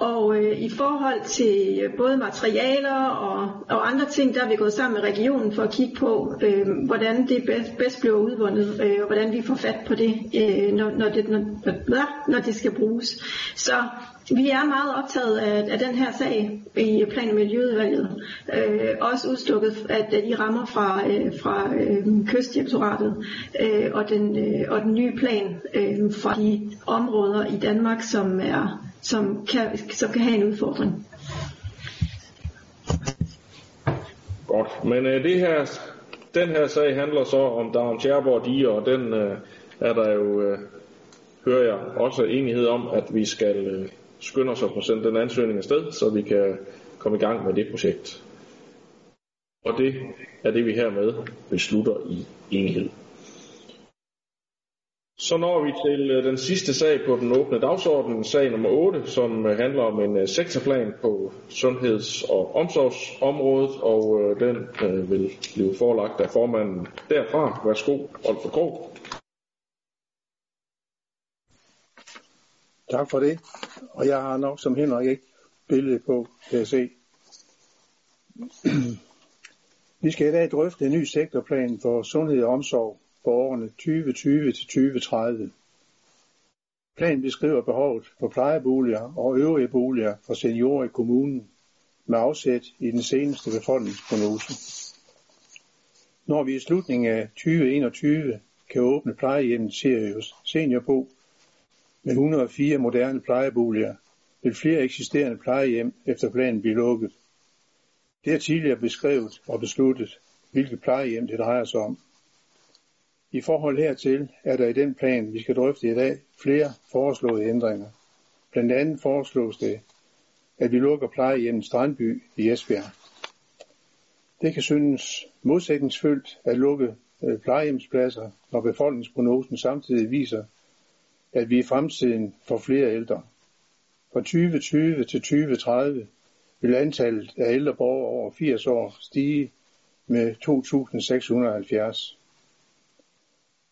og øh, i forhold til øh, både materialer og, og andre ting, der er vi gået sammen med regionen for at kigge på, øh, hvordan det bedst, bedst bliver udvundet, øh, og hvordan vi får fat på det, øh, når, når, det når, når det skal bruges. Så vi er meget optaget af, af den her sag i Plan- og Miljøudvalget. Øh, også udstukket at de rammer fra, øh, fra øh, kystdirektoratet øh, og, den, øh, og den nye plan øh, fra de områder i Danmark, som er som kan, som kan have en udfordring. Godt, men øh, det her, den her sag handler så om Darm Tjerborg Dige, og den øh, er der jo, øh, hører jeg, også enighed om, at vi skal øh, skynde os at få sendt den ansøgning afsted, så vi kan komme i gang med det projekt. Og det er det, vi hermed beslutter i enighed. Så når vi til øh, den sidste sag på den åbne dagsorden, sag nummer 8, som øh, handler om en øh, sektorplan på sundheds- og omsorgsområdet, og den vil blive forelagt af formanden derfra. Værsgo, Olfer Krog. Tak for det. Og jeg har nok som Henrik ikke billede på, kan jeg se. Vi skal i dag drøfte en ny sektorplan for sundhed og omsorg for årene 2020 til 2030. Planen beskriver behovet for plejeboliger og øvrige boliger for seniorer i kommunen med afsæt i den seneste befolkningsprognose. Når vi i slutningen af 2021 kan åbne plejehjemmet Sirius Seniorbo med 104 moderne plejeboliger, vil flere eksisterende plejehjem efter planen blive lukket. Det er tidligere beskrevet og besluttet, hvilke plejehjem det drejer sig om. I forhold hertil er der i den plan, vi skal drøfte i dag, flere foreslåede ændringer. Blandt andet foreslås det, at vi lukker plejehjemmet Strandby i Esbjerg. Det kan synes modsætningsfyldt at lukke øh, plejehjemspladser, når befolkningsprognosen samtidig viser, at vi i fremtiden får flere ældre. Fra 2020 til 2030 vil antallet af ældre borgere over 80 år stige med 2.670.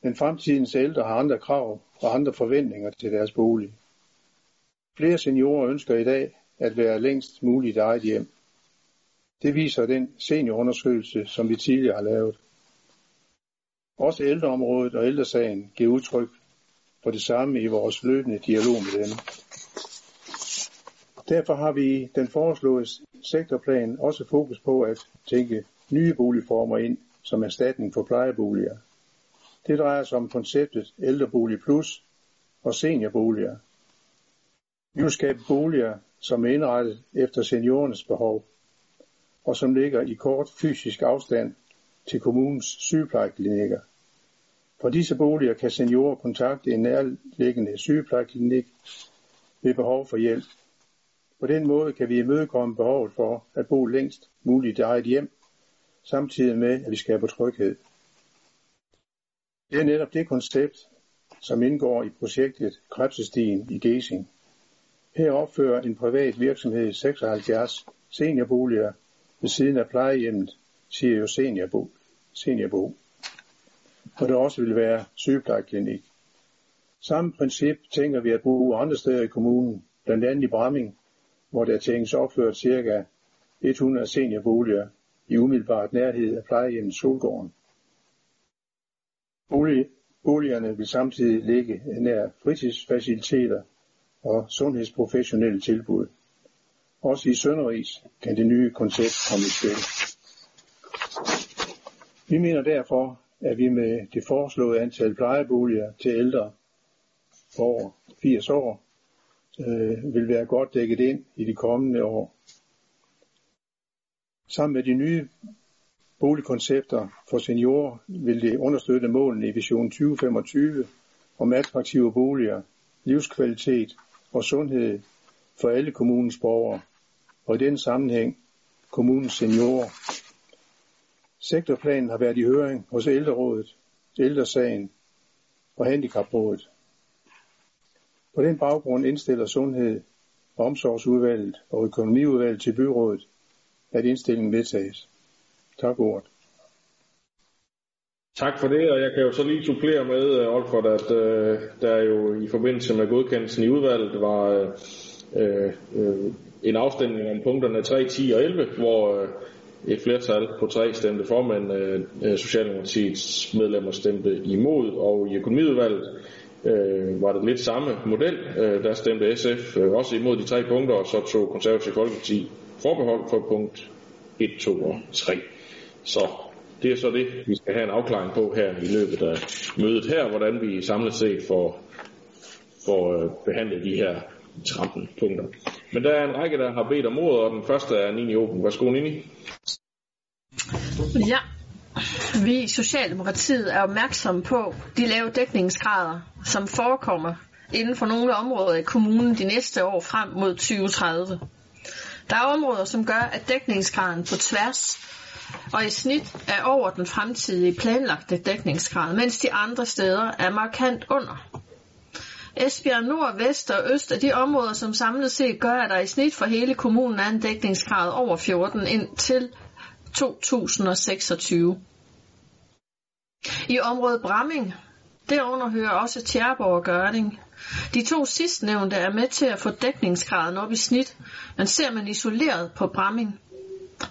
Men fremtidens ældre har andre krav og andre forventninger til deres bolig. Flere seniorer ønsker i dag at være længst muligt i eget hjem. Det viser den seniorundersøgelse, som vi tidligere har lavet. Også ældreområdet og ældresagen giver udtryk for det samme i vores løbende dialog med dem. Derfor har vi i den foreslåede sektorplan også fokus på at tænke nye boligformer ind som erstatning for plejeboliger. Det drejer sig om konceptet ældrebolig plus og seniorboliger. Vi vil skabe boliger, som er indrettet efter seniorernes behov, og som ligger i kort fysisk afstand til kommunens sygeplejeklinikker. For disse boliger kan seniorer kontakte en nærliggende sygeplejeklinik ved behov for hjælp. På den måde kan vi imødekomme behovet for at bo længst muligt i eget hjem, samtidig med at vi skaber tryghed. Det er netop det koncept, som indgår i projektet Krebsestien i Gesing. Her opfører en privat virksomhed 76 seniorboliger ved siden af plejehjemmet siger jo seniorbo, seniorbo. Og der også vil være sygeplejeklinik. Samme princip tænker vi at bruge andre steder i kommunen, blandt andet i Bramming, hvor der tænkes opført ca. 100 seniorboliger i umiddelbart nærhed af plejehjemmet Solgården. Bolig, boligerne vil samtidig ligge nær fritidsfaciliteter og sundhedsprofessionelle tilbud. Også i Sønderis kan det nye koncept komme i spil. Vi mener derfor, at vi med det foreslåede antal plejeboliger til ældre over 80 år øh, vil være godt dækket ind i de kommende år. Sammen med de nye boligkoncepter for seniorer vil det understøtte målene i Vision 2025 om attraktive boliger, livskvalitet og sundhed for alle kommunens borgere, og i den sammenhæng kommunens seniorer. Sektorplanen har været i høring hos ældrerådet, ældresagen og handicaprådet. På den baggrund indstiller Sundhed, Omsorgsudvalget og Økonomiudvalget til byrådet, at indstillingen vedtages. Tak for ordet. Tak for det, og jeg kan jo så lige supplere med, øh, Olfert, at øh, der jo i forbindelse med godkendelsen i udvalget var øh, øh, en afstemning om punkterne 3, 10 og 11, hvor øh, et flertal på 3 stemte for, men øh, øh, Socialdemokratiets medlemmer stemte imod, og i økonomiudvalget øh, var det lidt samme model. Øh, der stemte SF øh, også imod de tre punkter, og så tog Konservative Folkeparti forbehold for punkt 1, 2 og 3. Så det er så det, vi skal have en afklaring på her i løbet af mødet her, hvordan vi samlet set får, får øh, behandlet de her 13 punkter. Men der er en række, der har bedt om ordet, og den første er Nini Åben. Værsgo, Nini. Ja, vi i Socialdemokratiet er opmærksomme på de lave dækningsgrader, som forekommer inden for nogle områder i kommunen de næste år frem mod 2030. Der er områder, som gør, at dækningsgraden på tværs og i snit er over den fremtidige planlagte dækningsgrad, mens de andre steder er markant under. Esbjerg Nord, Vest og Øst er de områder, som samlet set gør, at der i snit for hele kommunen er en dækningsgrad over 14 indtil 2026. I området Bramming, derunder hører også Tjerborg og Gørning. De to sidstnævnte er med til at få dækningsgraden op i snit, men ser man isoleret på Bramming,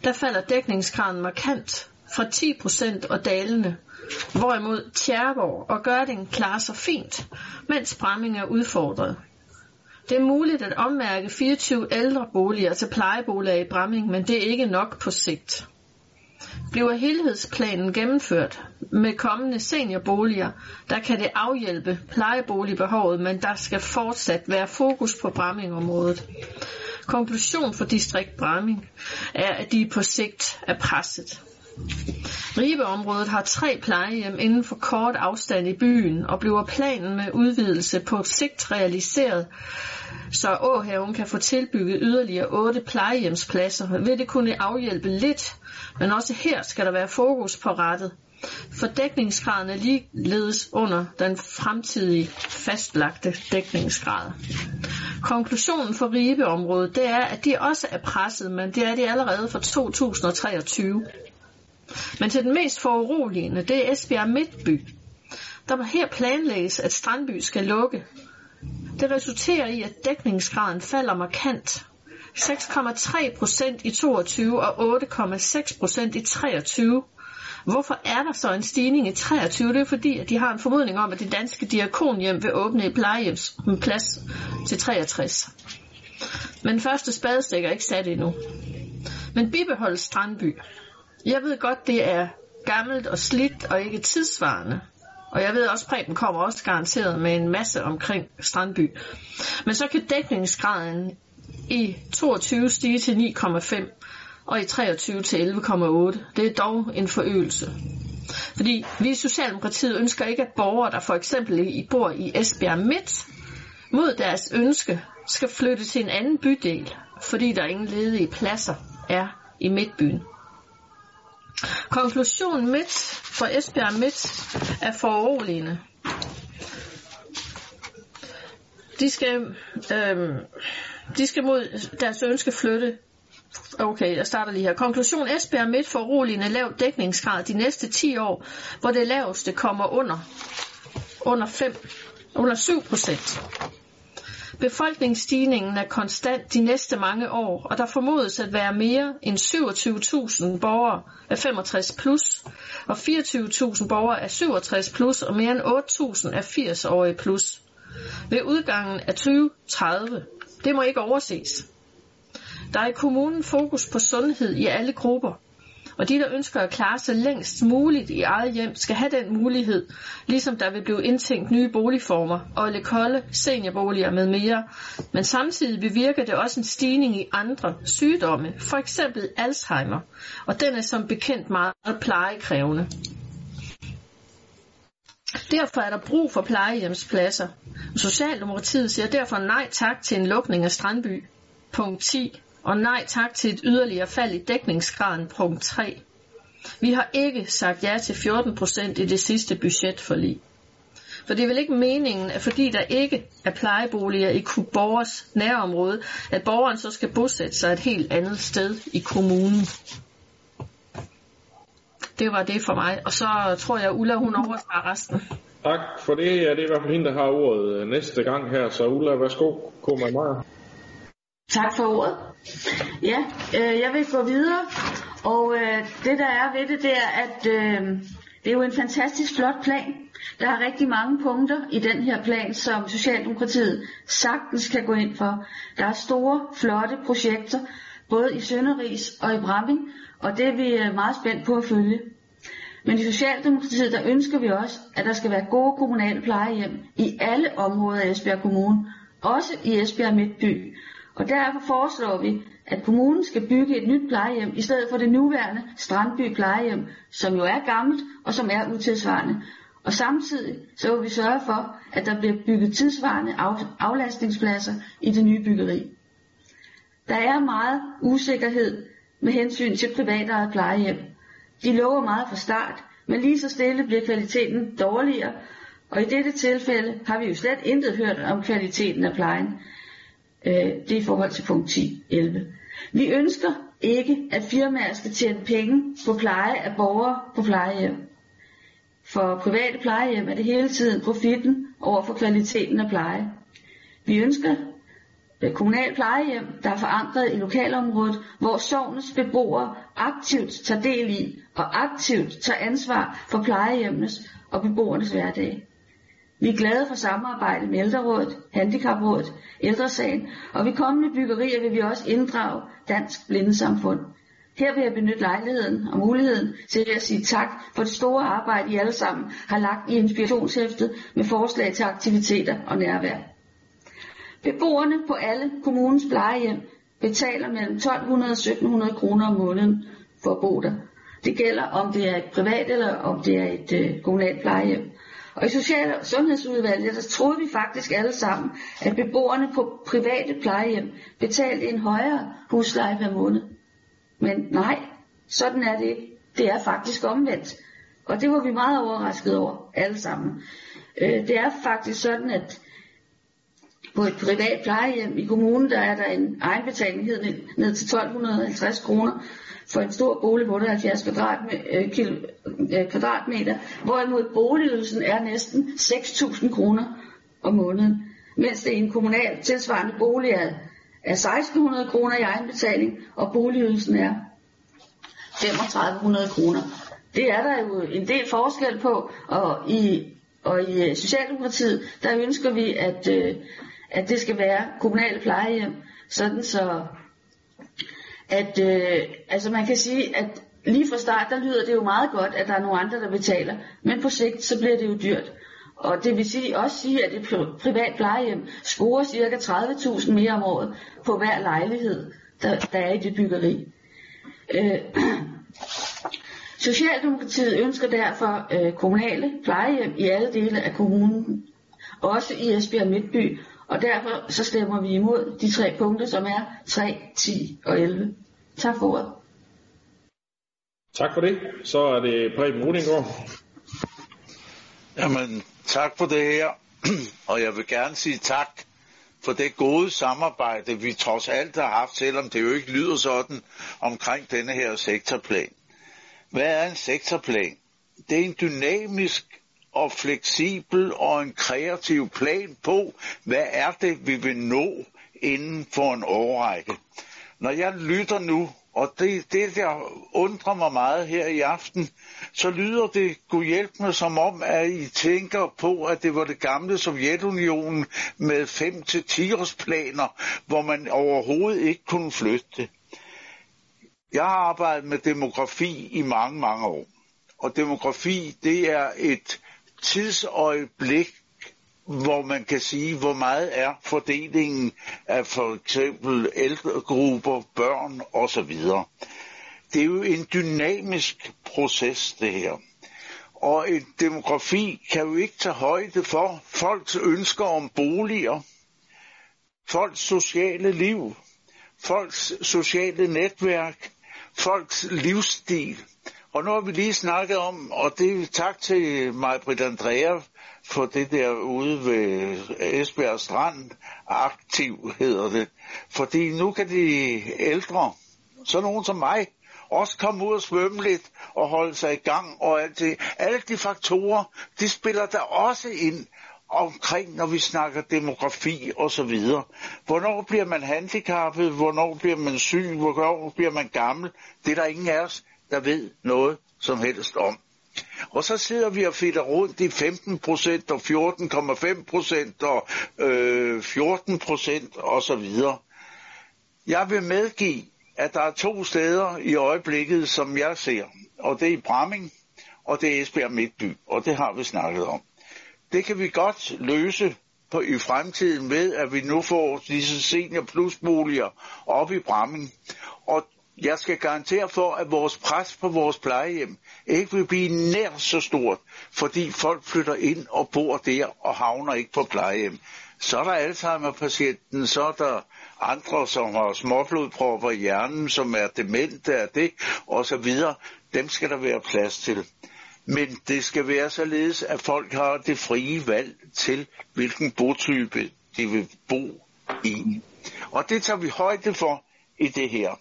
der falder dækningsgraden markant fra 10% og dalende, hvorimod Tjerborg og Gørding klarer sig fint, mens Bramming er udfordret. Det er muligt at ommærke 24 ældre boliger til plejeboliger i Bramming, men det er ikke nok på sigt. Bliver helhedsplanen gennemført med kommende seniorboliger, der kan det afhjælpe plejeboligbehovet, men der skal fortsat være fokus på Brammingområdet. Konklusion for distrikt Bramming er, at de på sigt er presset. Ribeområdet har tre plejehjem inden for kort afstand i byen, og bliver planen med udvidelse på sigt realiseret, så Åhaven kan få tilbygget yderligere otte plejehjemspladser, vil det kunne afhjælpe lidt, men også her skal der være fokus på rettet. For dækningsgraden er ligeledes under den fremtidige fastlagte dækningsgrad. Konklusionen for Ribeområdet det er, at de også er presset, men det er de allerede for 2023. Men til den mest foruroligende, det er Esbjerg Midtby. Der her planlægges, at Strandby skal lukke. Det resulterer i, at dækningsgraden falder markant. 6,3 procent i 22 og 8,6 procent i 23. Hvorfor er der så en stigning i 23? Det er fordi, at de har en formodning om, at det danske diakonhjem vil åbne et plejehjemsplads til 63. Men første spadestik er ikke sat endnu. Men bibeholdt Strandby. Jeg ved godt, det er gammelt og slidt og ikke tidsvarende. Og jeg ved også, at Preben kommer også garanteret med en masse omkring Strandby. Men så kan dækningsgraden i 22 stige til 9,5 og i 23 til 11,8. Det er dog en forøgelse. Fordi vi i Socialdemokratiet ønsker ikke, at borgere, der for eksempel bor i Esbjerg Midt, mod deres ønske skal flytte til en anden bydel, fordi der ingen ledige pladser er i Midtbyen. Konklusionen midt for Esbjerg Midt er foruroligende. De skal, øh, de skal mod deres ønske flytte. Okay, jeg starter lige her. Konklusion Esbjerg Midt for roligende lav dækningsgrad de næste 10 år, hvor det laveste kommer under, under, 5, under 7 procent. Befolkningsstigningen er konstant de næste mange år, og der formodes at være mere end 27.000 borgere af 65 plus, og 24.000 borgere af 67 plus, og mere end 8.000 af 80-årige plus. Ved udgangen af 2030. Det må ikke overses. Der er i kommunen fokus på sundhed i alle grupper, og de, der ønsker at klare sig længst muligt i eget hjem, skal have den mulighed, ligesom der vil blive indtænkt nye boligformer og kolde seniorboliger med mere. Men samtidig bevirker det også en stigning i andre sygdomme, for eksempel Alzheimer, og den er som bekendt meget plejekrævende. Derfor er der brug for plejehjemspladser. Socialdemokratiet siger derfor nej tak til en lukning af Strandby. Punkt 10 og nej tak til et yderligere fald i dækningsgraden punkt 3. Vi har ikke sagt ja til 14% i det sidste budgetforlig. For det er vel ikke meningen, at fordi der ikke er plejeboliger i borgers nærområde, at borgeren så skal bosætte sig et helt andet sted i kommunen. Det var det for mig, og så tror jeg, Ulla hun overtager resten. Tak for det. Ja, det er i hvert fald hende, der har ordet øh, næste gang her. Så Ulla, værsgo. Kom med mig. Tak for ordet. Ja, øh, jeg vil gå videre, og øh, det der er ved det, det er, at øh, det er jo en fantastisk flot plan. Der er rigtig mange punkter i den her plan, som Socialdemokratiet sagtens kan gå ind for. Der er store, flotte projekter, både i Sønderris og i Bramming, og det er vi øh, meget spændt på at følge. Men i Socialdemokratiet, der ønsker vi også, at der skal være gode kommunale plejehjem i alle områder af Esbjerg Kommune, også i Esbjerg Midtby. Og derfor foreslår vi, at kommunen skal bygge et nyt plejehjem, i stedet for det nuværende Strandby plejehjem, som jo er gammelt og som er utilsvarende. Og samtidig så vil vi sørge for, at der bliver bygget tidsvarende aflastningspladser i det nye byggeri. Der er meget usikkerhed med hensyn til private plejehjem. De lover meget fra start, men lige så stille bliver kvaliteten dårligere, og i dette tilfælde har vi jo slet intet hørt om kvaliteten af plejen. Øh, det er i forhold til punkt 10.11. Vi ønsker ikke, at firmaer skal tjene penge på pleje af borgere på plejehjem. For private plejehjem er det hele tiden profitten over for kvaliteten af pleje. Vi ønsker øh, kommunal plejehjem, der er forankret i lokalområdet, hvor sovnets beboere aktivt tager del i og aktivt tager ansvar for plejehjemmenes og beboernes hverdag. Vi er glade for samarbejdet med Ældrerådet, Handicaprådet, Ældresagen, og ved kommende byggerier vil vi også inddrage Dansk Blindesamfund. Her vil jeg benytte lejligheden og muligheden til at sige tak for det store arbejde, I alle sammen har lagt i inspirationshæftet med forslag til aktiviteter og nærvær. Beboerne på alle kommunens plejehjem betaler mellem 1200 og 1700 kroner om måneden for at bo der. Det gælder om det er et privat eller om det er et øh, kommunalt plejehjem. Og i Social- og Sundhedsudvalget, der troede vi faktisk alle sammen, at beboerne på private plejehjem betalte en højere husleje per måned. Men nej, sådan er det ikke. Det er faktisk omvendt. Og det var vi meget overrasket over, alle sammen. Øh, det er faktisk sådan, at på et privat plejehjem i kommunen, der er der en egenbetaling ned til 1250 kroner for en stor bolig på 78 øh, øh, kvadratmeter, hvorimod boligydelsen er næsten 6.000 kroner om måneden, mens det i en kommunal tilsvarende bolig er, er 1.600 kroner i egenbetaling, og boligydelsen er 3.500 kroner. Det er der jo en del forskel på, og i, og i øh, Socialdemokratiet, der ønsker vi, at, at det skal være kommunale plejehjem, sådan så at øh, altså man kan sige, at lige fra start, der lyder det jo meget godt, at der er nogle andre, der betaler, men på sigt, så bliver det jo dyrt. Og det vil sige, også sige, at et privat plejehjem scorer ca. 30.000 mere om året på hver lejlighed, der, der er i det byggeri. Øh, Socialdemokratiet ønsker derfor øh, kommunale plejehjem i alle dele af kommunen, også i Esbjerg Midtby, og derfor så stemmer vi imod de tre punkter, som er 3, 10 og 11. Tak for ordet. Tak for det. Så er det Preben Rudinggaard. Jamen, tak for det her. og jeg vil gerne sige tak for det gode samarbejde, vi trods alt har haft, selvom det jo ikke lyder sådan, omkring denne her sektorplan. Hvad er en sektorplan? Det er en dynamisk og fleksibel og en kreativ plan på, hvad er det, vi vil nå inden for en årrække. Når jeg lytter nu, og det, det der undrer mig meget her i aften, så lyder det god hjælp som om, at I tænker på, at det var det gamle Sovjetunionen med 5-10 års planer, hvor man overhovedet ikke kunne flytte Jeg har arbejdet med demografi i mange, mange år. Og demografi, det er et tidsøjeblik, hvor man kan sige, hvor meget er fordelingen af for eksempel ældregrupper, børn osv. Det er jo en dynamisk proces, det her. Og en demografi kan jo ikke tage højde for folks ønsker om boliger, folks sociale liv, folks sociale netværk, folks livsstil. Og nu har vi lige snakket om, og det er tak til mig, Britt Andrea, for det der ude ved Esbjerg Strand, aktiv hedder det. Fordi nu kan de ældre, så nogen som mig, også komme ud og svømme lidt og holde sig i gang og alt det. Alle de faktorer, de spiller der også ind omkring, når vi snakker demografi og så videre. Hvornår bliver man handicappet? Hvornår bliver man syg? Hvornår bliver man gammel? Det er der ingen af os, der ved noget som helst om. Og så sidder vi og fitter rundt i 15 procent og 14,5 procent og øh, 14 procent og så videre. Jeg vil medgive, at der er to steder i øjeblikket, som jeg ser, og det er i Bramming, og det er Esbjerg Midtby, og det har vi snakket om. Det kan vi godt løse på, i fremtiden med, at vi nu får disse senior plusboliger op i Bramming. Og jeg skal garantere for, at vores pres på vores plejehjem ikke vil blive nær så stort, fordi folk flytter ind og bor der og havner ikke på plejehjem. Så er der Alzheimer-patienten, så er der andre, som har småblodpropper i hjernen, som er demente af det, og så videre. Dem skal der være plads til. Men det skal være således, at folk har det frie valg til, hvilken botype de vil bo i. Og det tager vi højde for i det her.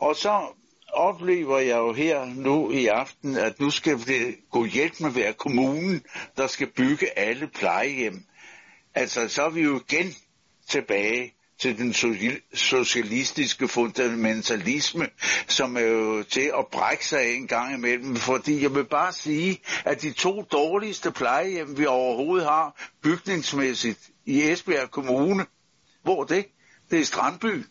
Og så oplever jeg jo her nu i aften, at nu skal det gå hjælp med at være kommunen, der skal bygge alle plejehjem. Altså, så er vi jo igen tilbage til den socialistiske fundamentalisme, som er jo til at brække sig en gang imellem. Fordi jeg vil bare sige, at de to dårligste plejehjem, vi overhovedet har bygningsmæssigt i Esbjerg Kommune, hvor det? Det er Strandby,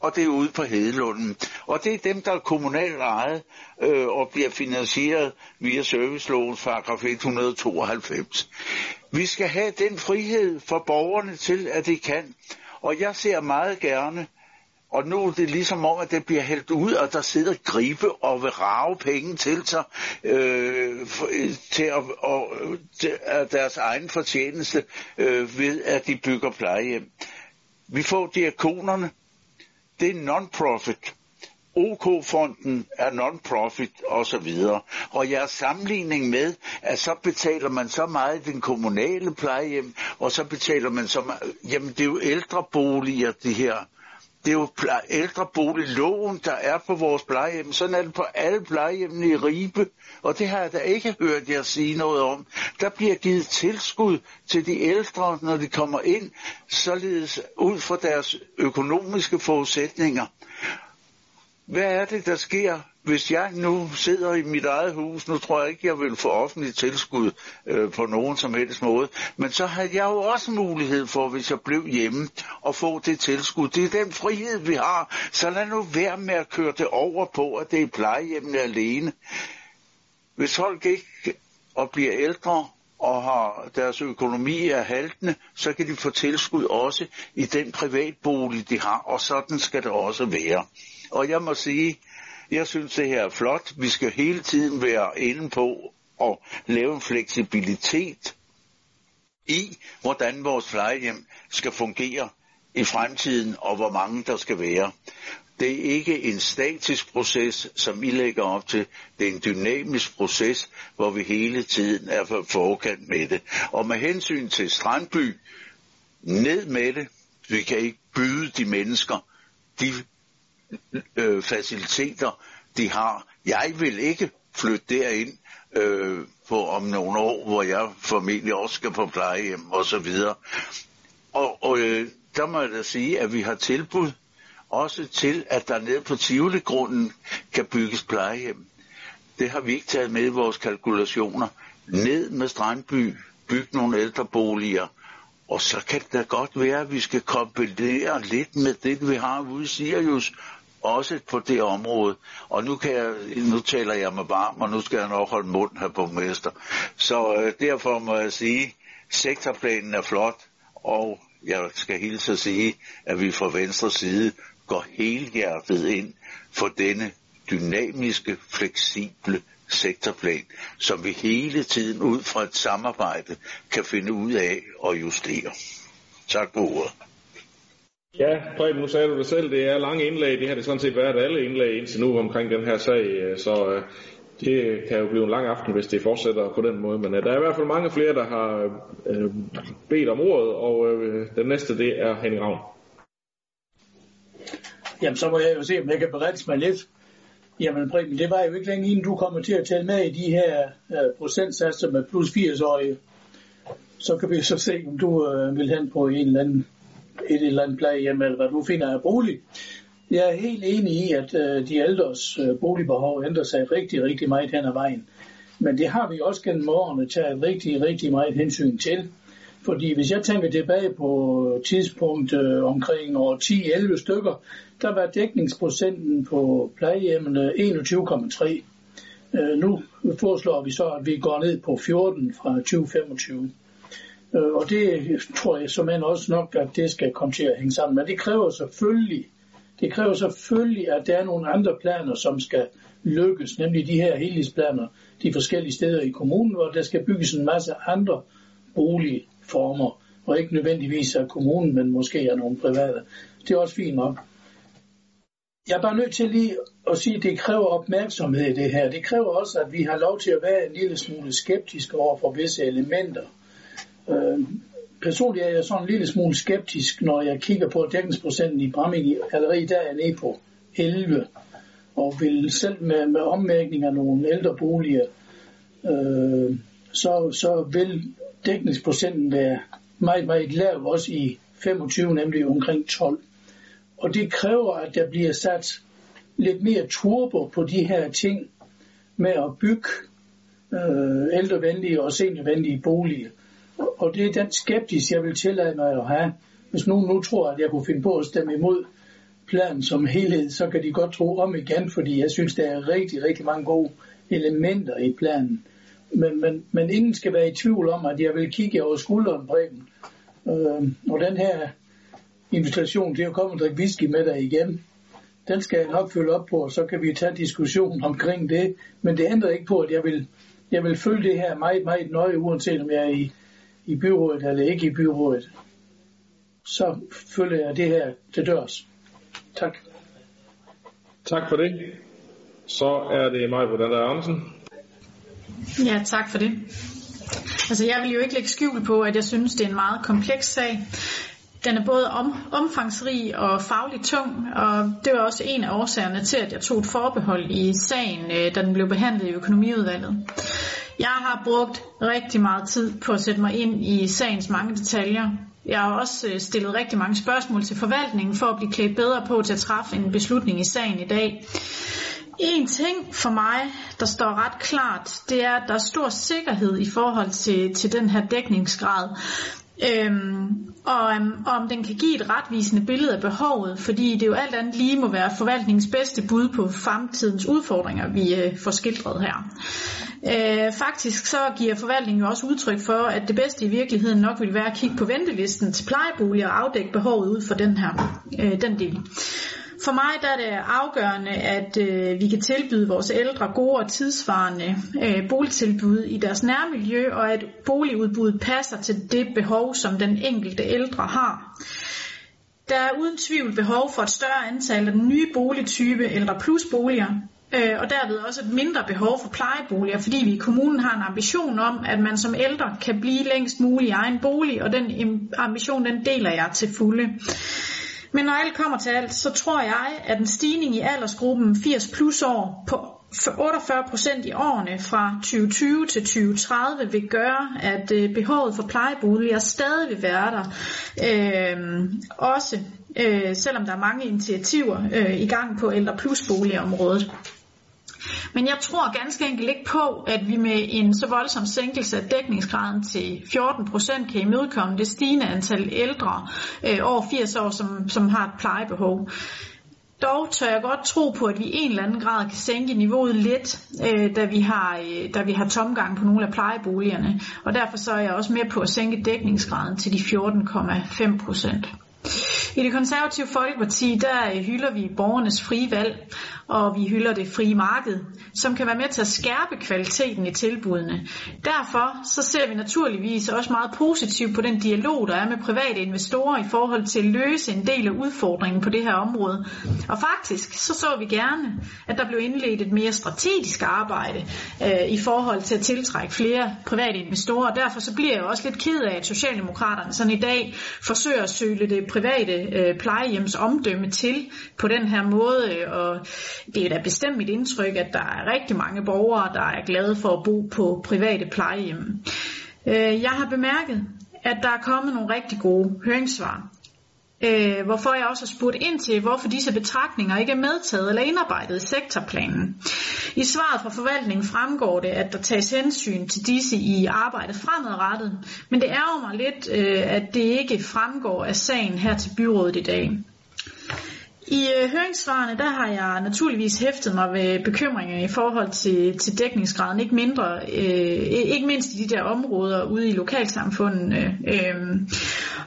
og det er ude på Hedelunden. Og det er dem, der er kommunalt ejet øh, og bliver finansieret via servicelovens paragraf 192. Vi skal have den frihed for borgerne til, at de kan. Og jeg ser meget gerne, og nu er det ligesom om, at det bliver hældt ud, og der sidder gribe og vil rave penge til sig øh, for, til, at, og, til at deres egen fortjeneste øh, ved, at de bygger plejehjem. Vi får diakonerne. Det er non-profit. OK-fonden er non-profit og så videre. Og jeres sammenligning med, at så betaler man så meget i den kommunale plejehjem, og så betaler man så meget, jamen det er jo ældreboliger, det her. Det er jo ældreboligloven, der er på vores plejehjem. Sådan er det på alle plejehjemmene i Ribe, og det har jeg da ikke hørt jer sige noget om. Der bliver givet tilskud til de ældre, når de kommer ind, således ud fra deres økonomiske forudsætninger. Hvad er det, der sker, hvis jeg nu sidder i mit eget hus? Nu tror jeg ikke, jeg vil få offentligt tilskud øh, på nogen som helst måde. Men så har jeg jo også mulighed for, hvis jeg blev hjemme, at få det tilskud. Det er den frihed, vi har. Så lad nu være med at køre det over på, at det er plejehjemmene alene. Hvis folk ikke og bliver ældre, og har deres økonomi er haltende, så kan de få tilskud også i den privatbolig, de har, og sådan skal det også være. Og jeg må sige, jeg synes det her er flot. Vi skal hele tiden være inde på at lave en fleksibilitet i, hvordan vores plejehjem skal fungere i fremtiden, og hvor mange der skal være. Det er ikke en statisk proces, som I lægger op til. Det er en dynamisk proces, hvor vi hele tiden er på forkant med det. Og med hensyn til Strandby, ned med det. Vi kan ikke byde de mennesker de øh, faciliteter, de har. Jeg vil ikke flytte derind øh, på om nogle år, hvor jeg formentlig også skal på plejehjem og så videre. Og, og øh, der må jeg da sige, at vi har tilbud også til, at der nede på Tivoli-grunden kan bygges plejehjem. Det har vi ikke taget med i vores kalkulationer. Ned med Strandby, bygge nogle ældreboliger, og så kan det da godt være, at vi skal kombinere lidt med det, vi har ude i Sirius, også på det område. Og nu, kan jeg, nu taler jeg med varm, og nu skal jeg nok holde mund her på mester. Så øh, derfor må jeg sige, sektorplanen er flot, og jeg skal hilse at sige, at vi fra venstre side går helhjertet ind for denne dynamiske, fleksible sektorplan, som vi hele tiden ud fra et samarbejde kan finde ud af og justere. Tak for ordet. Ja, Preben, nu sagde du det selv, det er lange indlæg, det har det sådan set været alle indlæg indtil nu omkring den her sag, øh, så øh, det kan jo blive en lang aften, hvis det fortsætter på den måde, men øh, der er i hvert fald mange flere, der har øh, bedt om ordet, og øh, den næste det er Henning Ravn. Jamen, så må jeg jo se, om jeg kan berette mig lidt. Jamen, Preben, det var jo ikke længe inden du kommer til at tælle med i de her øh, procentsatser med plus 80-årige. Så kan vi så se, om du vil hen på en eller anden, et eller andet plejehjem, eller hvad du finder af bolig. Jeg er helt enig i, at uh, de ældres uh, boligbehov ændrer sig rigtig, rigtig meget hen ad vejen. Men det har vi også gennem årene taget rigtig, rigtig meget hensyn til. Fordi hvis jeg tænker tilbage på tidspunkt øh, omkring år 10-11 stykker, der var dækningsprocenten på plejehjemmene 21,3. Øh, nu foreslår vi så, at vi går ned på 14 fra 2025. Øh, og det tror jeg som end også nok, at det skal komme til at hænge sammen. Men det kræver selvfølgelig, det kræver selvfølgelig, at der er nogle andre planer, som skal lykkes, nemlig de her helhedsplaner, de forskellige steder i kommunen, hvor der skal bygges en masse andre boligformer, og ikke nødvendigvis af kommunen, men måske af nogle private. Det er også fint nok. Jeg er bare nødt til lige at sige, at det kræver opmærksomhed i det her. Det kræver også, at vi har lov til at være en lille smule skeptiske over for visse elementer. Øh, personligt er jeg sådan en lille smule skeptisk, når jeg kigger på dækningsprocenten i Bramming. Allerede der er nede på 11, og vil selv med, med ommærkning af nogle ældre boliger, øh, så, så vil dækningsprocenten være meget, meget lav også i 25, nemlig omkring 12. Og det kræver, at der bliver sat lidt mere turbo på de her ting med at bygge øh, ældrevenlige og seniorvenlige boliger. Og det er den skeptis, jeg vil tillade mig at have. Hvis nogen nu tror, at jeg kunne finde på at stemme imod planen som helhed, så kan de godt tro om igen, fordi jeg synes, der er rigtig, rigtig mange gode elementer i planen. Men, men, men ingen skal være i tvivl om, at jeg vil kigge over skulderen på. Øh, og den her invitation til at komme og drikke whisky med dig igen, den skal jeg nok følge op på, og så kan vi tage diskussion omkring det. Men det ændrer ikke på, at jeg vil, jeg vil følge det her meget, meget nøje, uanset om jeg er i, i byrådet eller ikke i byrådet. Så følger jeg det her til dørs. Tak. Tak for det. Så er det mig, hvordan er Andersen. Ja, tak for det. Altså, jeg vil jo ikke lægge skjul på, at jeg synes, det er en meget kompleks sag. Den er både om, omfangsrig og fagligt tung, og det var også en af årsagerne til, at jeg tog et forbehold i sagen, øh, da den blev behandlet i økonomiudvalget. Jeg har brugt rigtig meget tid på at sætte mig ind i sagens mange detaljer. Jeg har også øh, stillet rigtig mange spørgsmål til forvaltningen for at blive klædt bedre på til at træffe en beslutning i sagen i dag. En ting for mig, der står ret klart, det er, at der er stor sikkerhed i forhold til, til den her dækningsgrad. Øhm, og um, om den kan give et retvisende billede af behovet, fordi det jo alt andet lige må være forvaltningens bedste bud på fremtidens udfordringer, vi øh, får skildret her. Øh, faktisk så giver forvaltningen jo også udtryk for, at det bedste i virkeligheden nok vil være at kigge på ventelisten til plejeboliger og afdække behovet ud for den her øh, den del. For mig der er det afgørende, at øh, vi kan tilbyde vores ældre gode og tidsvarende øh, boligtilbud i deres nærmiljø, og at boligudbuddet passer til det behov, som den enkelte ældre har. Der er uden tvivl behov for et større antal af den nye boligtype ældre plus boliger, øh, og derved også et mindre behov for plejeboliger, fordi vi i kommunen har en ambition om, at man som ældre kan blive længst muligt i egen bolig, og den ambition den deler jeg til fulde. Men når alt kommer til alt, så tror jeg, at en stigning i aldersgruppen 80 plus år på 48 procent i årene fra 2020 til 2030 vil gøre, at øh, behovet for plejeboliger stadig vil være der. Øh, også øh, selvom der er mange initiativer øh, i gang på ældre plus boligområdet. Men jeg tror ganske enkelt ikke på, at vi med en så voldsom sænkelse af dækningsgraden til 14% kan imødekomme det stigende antal ældre øh, over 80 år, som, som har et plejebehov. Dog tør jeg godt tro på, at vi i en eller anden grad kan sænke niveauet lidt, øh, da, vi har, øh, da vi har tomgang på nogle af plejeboligerne. Og derfor så er jeg også med på at sænke dækningsgraden til de 14,5 procent. I det konservative Folkeparti, der øh, hylder vi borgernes frie valg, og vi hylder det frie marked, som kan være med til at skærpe kvaliteten i tilbudene. Derfor så ser vi naturligvis også meget positivt på den dialog, der er med private investorer i forhold til at løse en del af udfordringen på det her område. Og faktisk så så vi gerne, at der blev indledt et mere strategisk arbejde øh, i forhold til at tiltrække flere private investorer. Derfor så bliver jeg også lidt ked af, at Socialdemokraterne sådan i dag forsøger at søge det private øh, plejehjems omdømme til på den her måde. Øh, og det er da bestemt mit indtryk, at der er rigtig mange borgere, der er glade for at bo på private plejehjem. Øh, jeg har bemærket, at der er kommet nogle rigtig gode høringssvar. Øh, hvorfor jeg også har spurgt ind til, hvorfor disse betragtninger ikke er medtaget eller indarbejdet i sektorplanen. I svaret fra forvaltningen fremgår det, at der tages hensyn til disse i arbejdet fremadrettet, men det ærger mig lidt, øh, at det ikke fremgår af sagen her til byrådet i dag. I øh, høringssvarene, der har jeg naturligvis hæftet mig ved bekymringer i forhold til, til dækningsgraden, ikke mindre, øh, ikke mindst i de der områder ude i lokalsamfundene. Øh,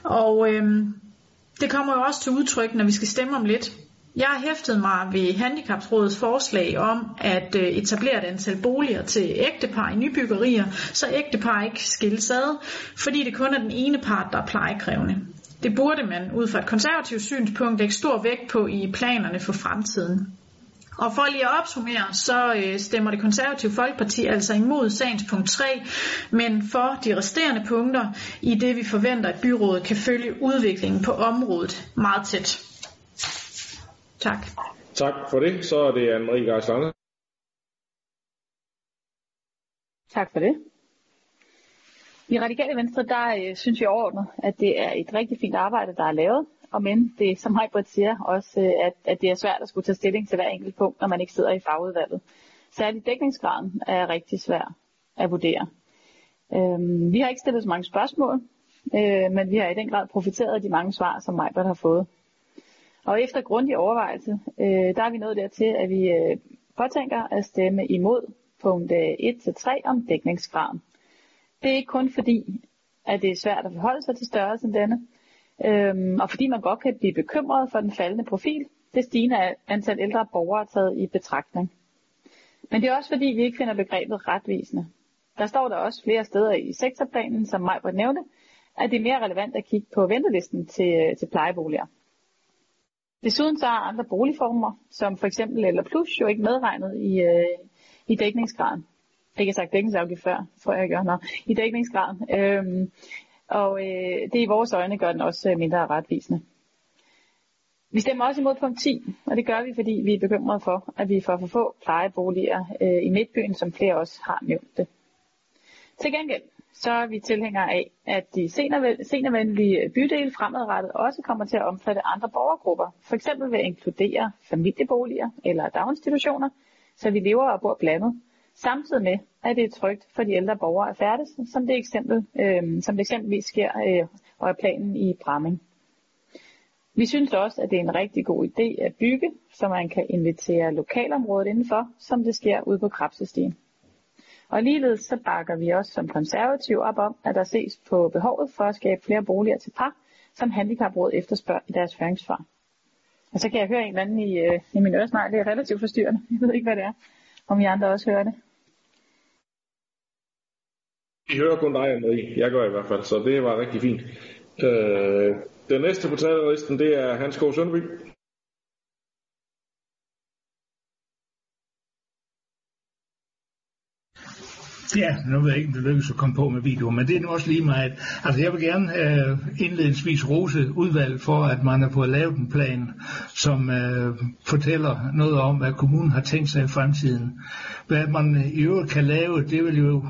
og øh, det kommer jo også til udtryk, når vi skal stemme om lidt. Jeg har hæftet mig ved Handicaprådets forslag om at øh, etablere et antal boliger til ægtepar i nybyggerier, så ægtepar ikke skilles ad, fordi det kun er den ene part, der er plejekrævende. Det burde man ud fra et konservativt synspunkt lægge stor vægt på i planerne for fremtiden. Og for lige at opsummere, så øh, stemmer det konservative Folkeparti altså imod sagens punkt 3, men for de resterende punkter, i det vi forventer, at byrådet kan følge udviklingen på området meget tæt. Tak. Tak for det. Så er det Anne-Marie Geisler. Tak for det. I Radikale Venstre, der øh, synes vi overordnet, at det er et rigtig fint arbejde, der er lavet. Og men det, som Heibert siger, også øh, at, at det er svært at skulle tage stilling til hver enkelt punkt, når man ikke sidder i fagudvalget. Særligt dækningsgraden er rigtig svær at vurdere. Øhm, vi har ikke stillet så mange spørgsmål, øh, men vi har i den grad profiteret af de mange svar, som Majbert har fået. Og efter grundig overvejelse, øh, der er vi nået dertil, at vi øh, påtænker at stemme imod punkt øh, 1-3 om dækningsgraden. Det er ikke kun fordi, at det er svært at forholde sig til størrelsen denne, øhm, og fordi man godt kan blive bekymret for den faldende profil, det stigende antal ældre borgere taget i betragtning. Men det er også fordi, vi ikke finder begrebet retvisende. Der står der også flere steder i sektorplanen, som Majbert nævnte, at det er mere relevant at kigge på ventelisten til, til plejeboliger. Desuden så er andre boligformer, som for eksempel eller plus, jo ikke medregnet i, øh, i dækningsgraden. Jeg sagt dækningsafgift før, tror jeg, jeg gør. Nå, I dækningsgraden. Øhm, og øh, det i vores øjne gør den også øh, mindre retvisende. Vi stemmer også imod punkt 10, og det gør vi, fordi vi er bekymrede for, at vi får for få plejeboliger øh, i Midtbyen, som flere også har nævnt det. Til gengæld så er vi tilhængere af, at de senervenlige bydele fremadrettet også kommer til at omfatte andre borgergrupper, f.eks. ved at inkludere familieboliger eller daginstitutioner, så vi lever og bor blandet, samtidig med, at det er trygt for de ældre borgere at færdes, som det, eksempel, øh, som det eksempelvis sker øh, og er planen i Bramming. Vi synes også, at det er en rigtig god idé at bygge, så man kan invitere lokalområdet indenfor, som det sker ude på Krabsestien. Og ligeledes så bakker vi også som konservativ op om, at der ses på behovet for at skabe flere boliger til par, som handicaprådet efterspørger i deres høringssvar. Og så kan jeg høre en eller anden i, øh, i min øresnegl, det er relativt forstyrrende. Jeg ved ikke, hvad det er. Om I andre også hører det. Vi hører kun dig, Marie. Jeg gør i hvert fald, så det var rigtig fint. Øh, den næste på talerlisten, det er Hans K. Sønderby. Ja, nu ved jeg ikke, om det lykkes at komme på med video, men det er nu også lige meget. Altså jeg vil gerne øh, indledningsvis rose udvalget for, at man har fået lavet en plan, som øh, fortæller noget om, hvad kommunen har tænkt sig i fremtiden. Hvad man øh, i øvrigt kan lave, det vil jo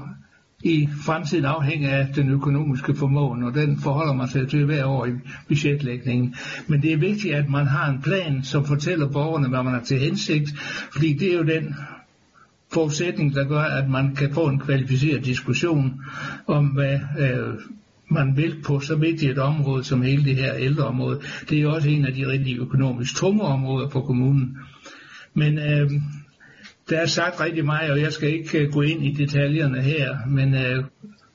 i fremtiden afhænge af den økonomiske formåen, og den forholder man sig til hver år i budgetlægningen. Men det er vigtigt, at man har en plan, som fortæller borgerne, hvad man har til hensigt, fordi det er jo den forudsætning, der gør, at man kan få en kvalificeret diskussion om, hvad øh, man vil på så vigtigt et område som hele det her ældreområde. Det er jo også en af de rigtig økonomisk tunge områder for kommunen. Men øh, der er sagt rigtig meget, og jeg skal ikke øh, gå ind i detaljerne her, men øh,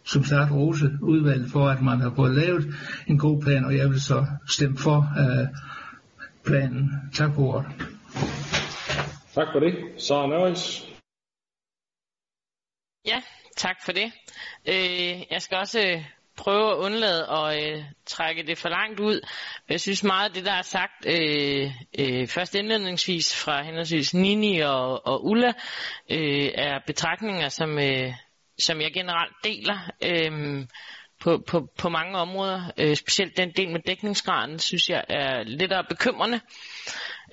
som sagt rose udvalget for, at man har fået lavet en god plan, og jeg vil så stemme for øh, planen. Tak for ordet. Tak for det. Så er Nøjes. Ja, tak for det. Øh, jeg skal også øh, prøve at undlade at øh, trække det for langt ud. Jeg synes meget af det, der er sagt øh, øh, først indledningsvis fra henholdsvis Nini og, og Ulla, øh, er betragtninger, som, øh, som jeg generelt deler. Øh, på, på, på mange områder. Øh, specielt den del med dækningsgraden, synes jeg er lidt bekymrende.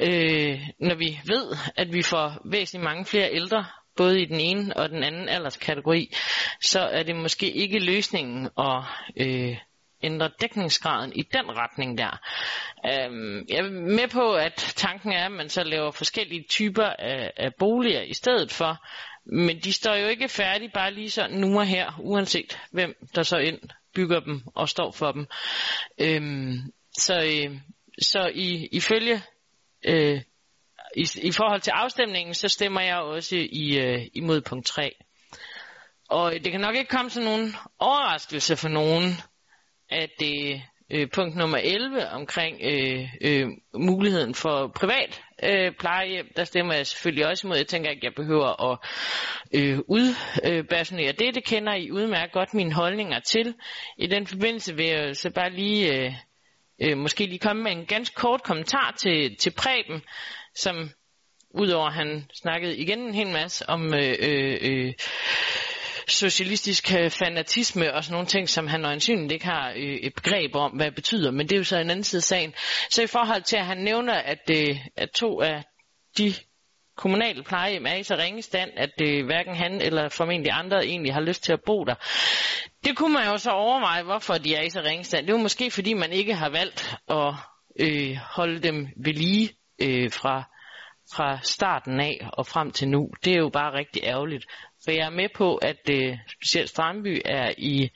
Øh, når vi ved, at vi får væsentligt mange flere ældre både i den ene og den anden alderskategori, så er det måske ikke løsningen at øh, ændre dækningsgraden i den retning der. Øhm, jeg er med på, at tanken er, at man så laver forskellige typer af, af boliger i stedet for, men de står jo ikke færdige bare lige sådan nu og her, uanset hvem der så ind bygger dem og står for dem. Øhm, så, øh, så i, ifølge øh, i, i forhold til afstemningen, så stemmer jeg også i, øh, imod punkt 3. Og det kan nok ikke komme som nogen overraskelse for nogen, at det øh, punkt nummer 11 omkring øh, øh, muligheden for privat øh, plejehjem, der stemmer jeg selvfølgelig også imod. Jeg tænker ikke, jeg behøver at øh, udbasonere øh, det. Det kender I udmærket godt mine holdninger til. I den forbindelse vil jeg så bare lige øh, øh, måske lige komme med en ganske kort kommentar til, til Preben, som udover han snakkede igen en hel masse om øh, øh, øh socialistisk øh, fanatisme og sådan nogle ting, som han øjensynligt ikke har øh, et begreb om, hvad det betyder, men det er jo så en anden side af sagen. Så i forhold til, at han nævner, at, øh, at to af de kommunale plejehjem er i så ringe stand, at det hverken han eller formentlig andre egentlig har lyst til at bo der. Det kunne man jo så overveje, hvorfor de er i så ringe stand. Det er jo måske fordi, man ikke har valgt at øh, holde dem ved lige øh, fra, fra starten af og frem til nu. Det er jo bare rigtig ærgerligt. For jeg er med på, at øh, specielt Strandby er i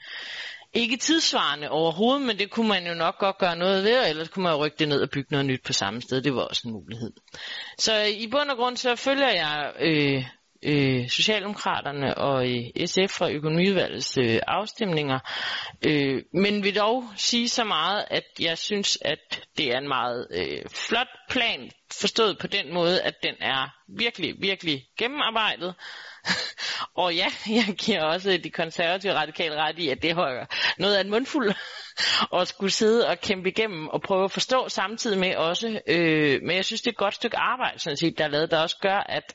ikke tidsvarende overhovedet, men det kunne man jo nok godt gøre noget ved, eller ellers kunne man jo rykke det ned og bygge noget nyt på samme sted. Det var også en mulighed. Så øh, i bund og grund så følger jeg øh, øh, Socialdemokraterne og øh, SF fra økonomiudvalgets øh, afstemninger, øh, men vil dog sige så meget, at jeg synes, at det er en meget øh, flot plan, forstået på den måde, at den er virkelig, virkelig gennemarbejdet, og ja, jeg giver også de konservative radikale ret i, at det er noget af en mundfuld at skulle sidde og kæmpe igennem og prøve at forstå samtidig med også. Øh, men jeg synes, det er et godt stykke arbejde, sådan set, der er lavet, der også gør, at,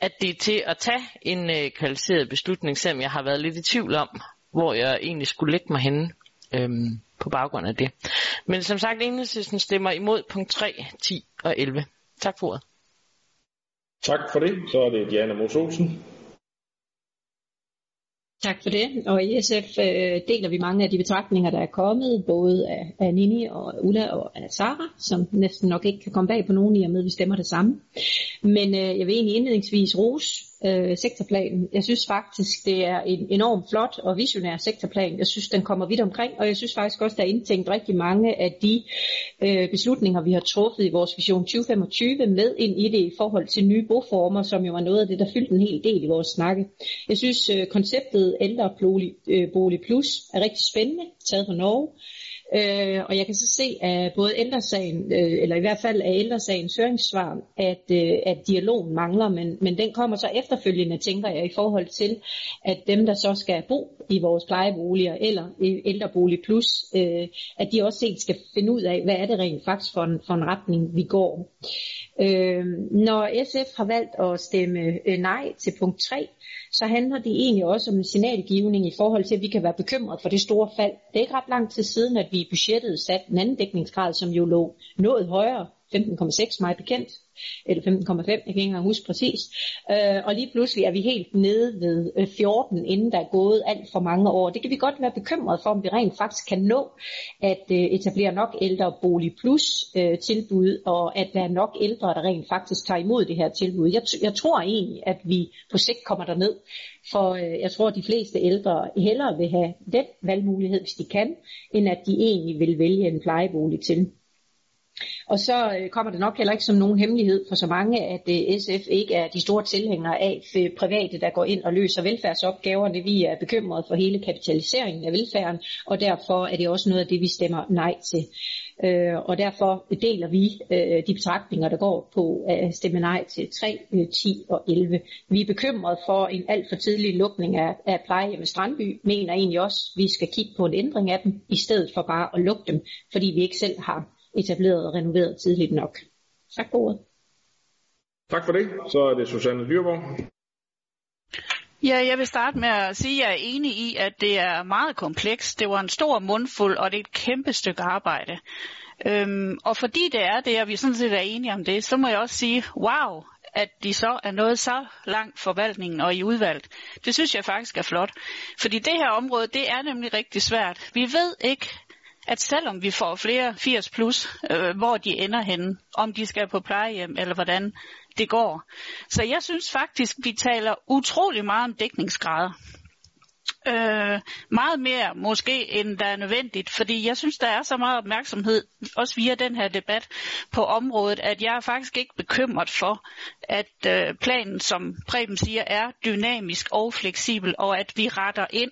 at det er til at tage en øh, kvalificeret beslutning, selvom jeg har været lidt i tvivl om, hvor jeg egentlig skulle lægge mig henne øh, på baggrund af det. Men som sagt, enhedslisten stemmer imod punkt 3, 10 og 11. Tak for ordet. Tak for det. Så er det Diana Mos Olsen. Tak for det. Og i SF øh, deler vi mange af de betragtninger, der er kommet, både af, af Nini og Ulla og af Sara, som næsten nok ikke kan komme bag på nogen i og med, at vi stemmer det samme. Men øh, jeg vil egentlig indledningsvis rose øh, sektorplanen. Jeg synes faktisk, det er en enormt flot og visionær sektorplan. Jeg synes, den kommer vidt omkring, og jeg synes faktisk også, der er indtænkt rigtig mange af de øh, beslutninger, vi har truffet i vores Vision 2025 med ind i det i forhold til nye boformer, som jo var noget af det, der fyldte en hel del i vores snakke. Jeg synes, øh, konceptet ældrebolig øh, bolig plus er rigtig spændende, taget fra Norge. Øh, og jeg kan så se at både ældresagen, øh, eller i hvert fald af ældresagens høringssvar, at, øh, at dialogen mangler, men, men den kommer så efterfølgende, tænker jeg, i forhold til, at dem, der så skal bo i vores plejeboliger eller ældrebolig plus, øh, at de også helt skal finde ud af, hvad er det rent faktisk for en, for en retning, vi går. Øh, når SF har valgt at stemme øh, nej til punkt 3, så handler det egentlig også om en signalgivning i forhold til, at vi kan være bekymret for det store fald. Det er ikke ret lang tid siden, at vi i budgettet satte en anden dækningsgrad, som jo lå noget højere, 15,6 mig bekendt, eller 15,5, jeg kan ikke engang huske præcis. Øh, og lige pludselig er vi helt nede ved øh, 14, inden der er gået alt for mange år. Det kan vi godt være bekymret for, om vi rent faktisk kan nå at øh, etablere nok ældre bolig plus øh, tilbud, og at der er nok ældre, der rent faktisk tager imod det her tilbud. Jeg, jeg tror egentlig, at vi på sigt kommer der ned, for øh, jeg tror, at de fleste ældre hellere vil have den valgmulighed, hvis de kan, end at de egentlig vil vælge en plejebolig til. Og så øh, kommer det nok heller ikke som nogen hemmelighed for så mange, at øh, SF ikke er de store tilhængere af øh, private, der går ind og løser velfærdsopgaverne. Vi er bekymrede for hele kapitaliseringen af velfærden, og derfor er det også noget af det, vi stemmer nej til. Øh, og derfor deler vi øh, de betragtninger, der går på at stemme nej til 3, 10 øh, og 11. Vi er bekymrede for en alt for tidlig lukning af, af plejehjem i Strandby. Mener egentlig også, at vi skal kigge på en ændring af dem, i stedet for bare at lukke dem, fordi vi ikke selv har etableret og renoveret tidligt nok. Tak for ordet. Tak for det. Så er det Susanne Dyrborg. Ja, jeg vil starte med at sige, at jeg er enig i, at det er meget komplekst. Det var en stor mundfuld, og det er et kæmpe stykke arbejde. Øhm, og fordi det er det, og vi sådan set er enige om det, så må jeg også sige, wow, at de så er nået så langt forvaltningen og i udvalgt. Det synes jeg faktisk er flot. Fordi det her område, det er nemlig rigtig svært. Vi ved ikke, at selvom vi får flere 80 plus, øh, hvor de ender henne, om de skal på plejehjem eller hvordan det går. Så jeg synes faktisk, vi taler utrolig meget om dækningsgrader. Øh, meget mere måske end der er nødvendigt, fordi jeg synes, der er så meget opmærksomhed, også via den her debat på området, at jeg er faktisk ikke bekymret for, at øh, planen, som Preben siger, er dynamisk og fleksibel, og at vi retter ind,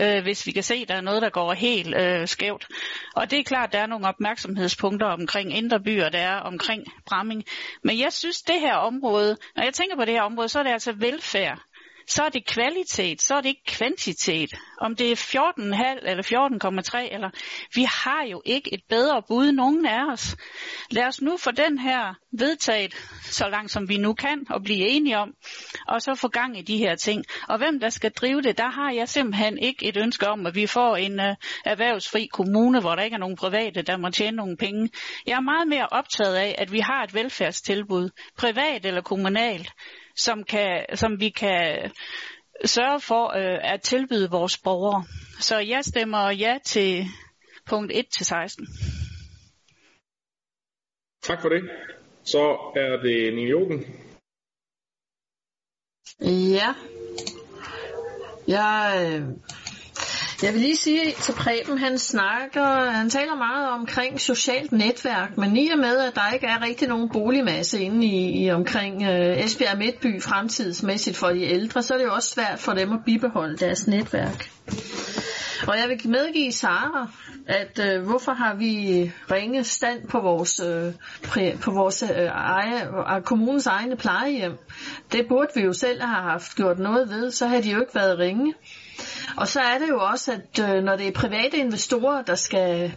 øh, hvis vi kan se, at der er noget, der går helt øh, skævt. Og det er klart, der er nogle opmærksomhedspunkter omkring indre byer, der er omkring Bramming. Men jeg synes, det her område, når jeg tænker på det her område, så er det altså velfærd så er det kvalitet, så er det ikke kvantitet. Om det er 14,5 eller 14,3, eller vi har jo ikke et bedre bud, nogen af os. Lad os nu få den her vedtaget, så langt som vi nu kan, og blive enige om, og så få gang i de her ting. Og hvem der skal drive det, der har jeg simpelthen ikke et ønske om, at vi får en uh, erhvervsfri kommune, hvor der ikke er nogen private, der må tjene nogle penge. Jeg er meget mere optaget af, at vi har et velfærdstilbud, privat eller kommunalt, som, kan, som vi kan sørge for øh, at tilbyde vores borgere. Så jeg stemmer ja til punkt 1 til 16. Tak for det. Så er det Nina Joken. Ja. Jeg, øh, jeg vil lige sige til Preben, han snakker, han taler meget omkring socialt netværk, men i og med, at der ikke er rigtig nogen boligmasse inde i, i omkring øh, Esbjerg Midtby fremtidsmæssigt for de ældre, så er det jo også svært for dem at bibeholde deres netværk. Og jeg vil medgive Sara, at øh, hvorfor har vi ringe stand på vores, øh, præ, på vores øh, eje, øh, kommunens egne plejehjem. Det burde vi jo selv have haft gjort noget ved, så havde de jo ikke været ringe. Og så er det jo også, at øh, når det er private investorer, der skal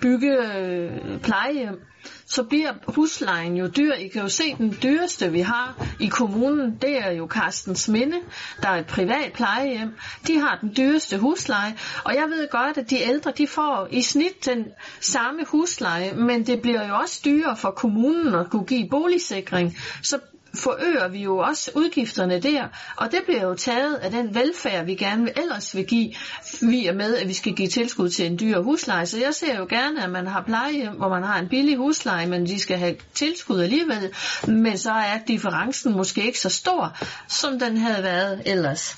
bygge øh, plejehjem, så bliver huslejen jo dyr. I kan jo se, den dyreste vi har i kommunen, det er jo Carstens Minde. Der er et privat plejehjem. De har den dyreste husleje. Og jeg ved godt, at de ældre, de får i snit den samme husleje, men det bliver jo også dyrere for kommunen at kunne give boligsikring. Så forøger vi jo også udgifterne der, og det bliver jo taget af den velfærd, vi gerne vil, ellers vil give, vi er med, at vi skal give tilskud til en dyr husleje. Så jeg ser jo gerne, at man har plejehjem, hvor man har en billig husleje, men de skal have tilskud alligevel, men så er differencen måske ikke så stor, som den havde været ellers.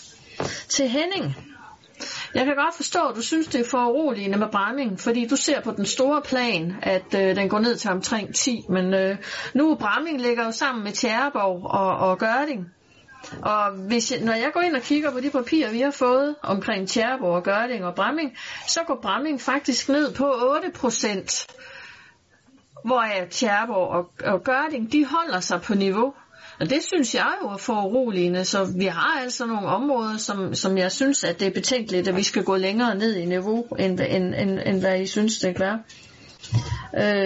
Til Henning. Jeg kan godt forstå, at du synes, det er for uroligende med Bramming, fordi du ser på den store plan, at øh, den går ned til omkring 10, men øh, nu Bramming ligger jo sammen med Tjæreborg og, og Gørding. Og hvis jeg, når jeg går ind og kigger på de papirer, vi har fået omkring Tjæreborg og Gørding og Bramming, så går Bramming faktisk ned på 8 procent, hvor Tjæreborg og, og Gørding, de holder sig på niveau. Og det synes jeg jo er for uroligende, så vi har altså nogle områder, som, som jeg synes, at det er betænkeligt, at vi skal gå længere ned i niveau, end, end, end, end hvad I synes, det kan være.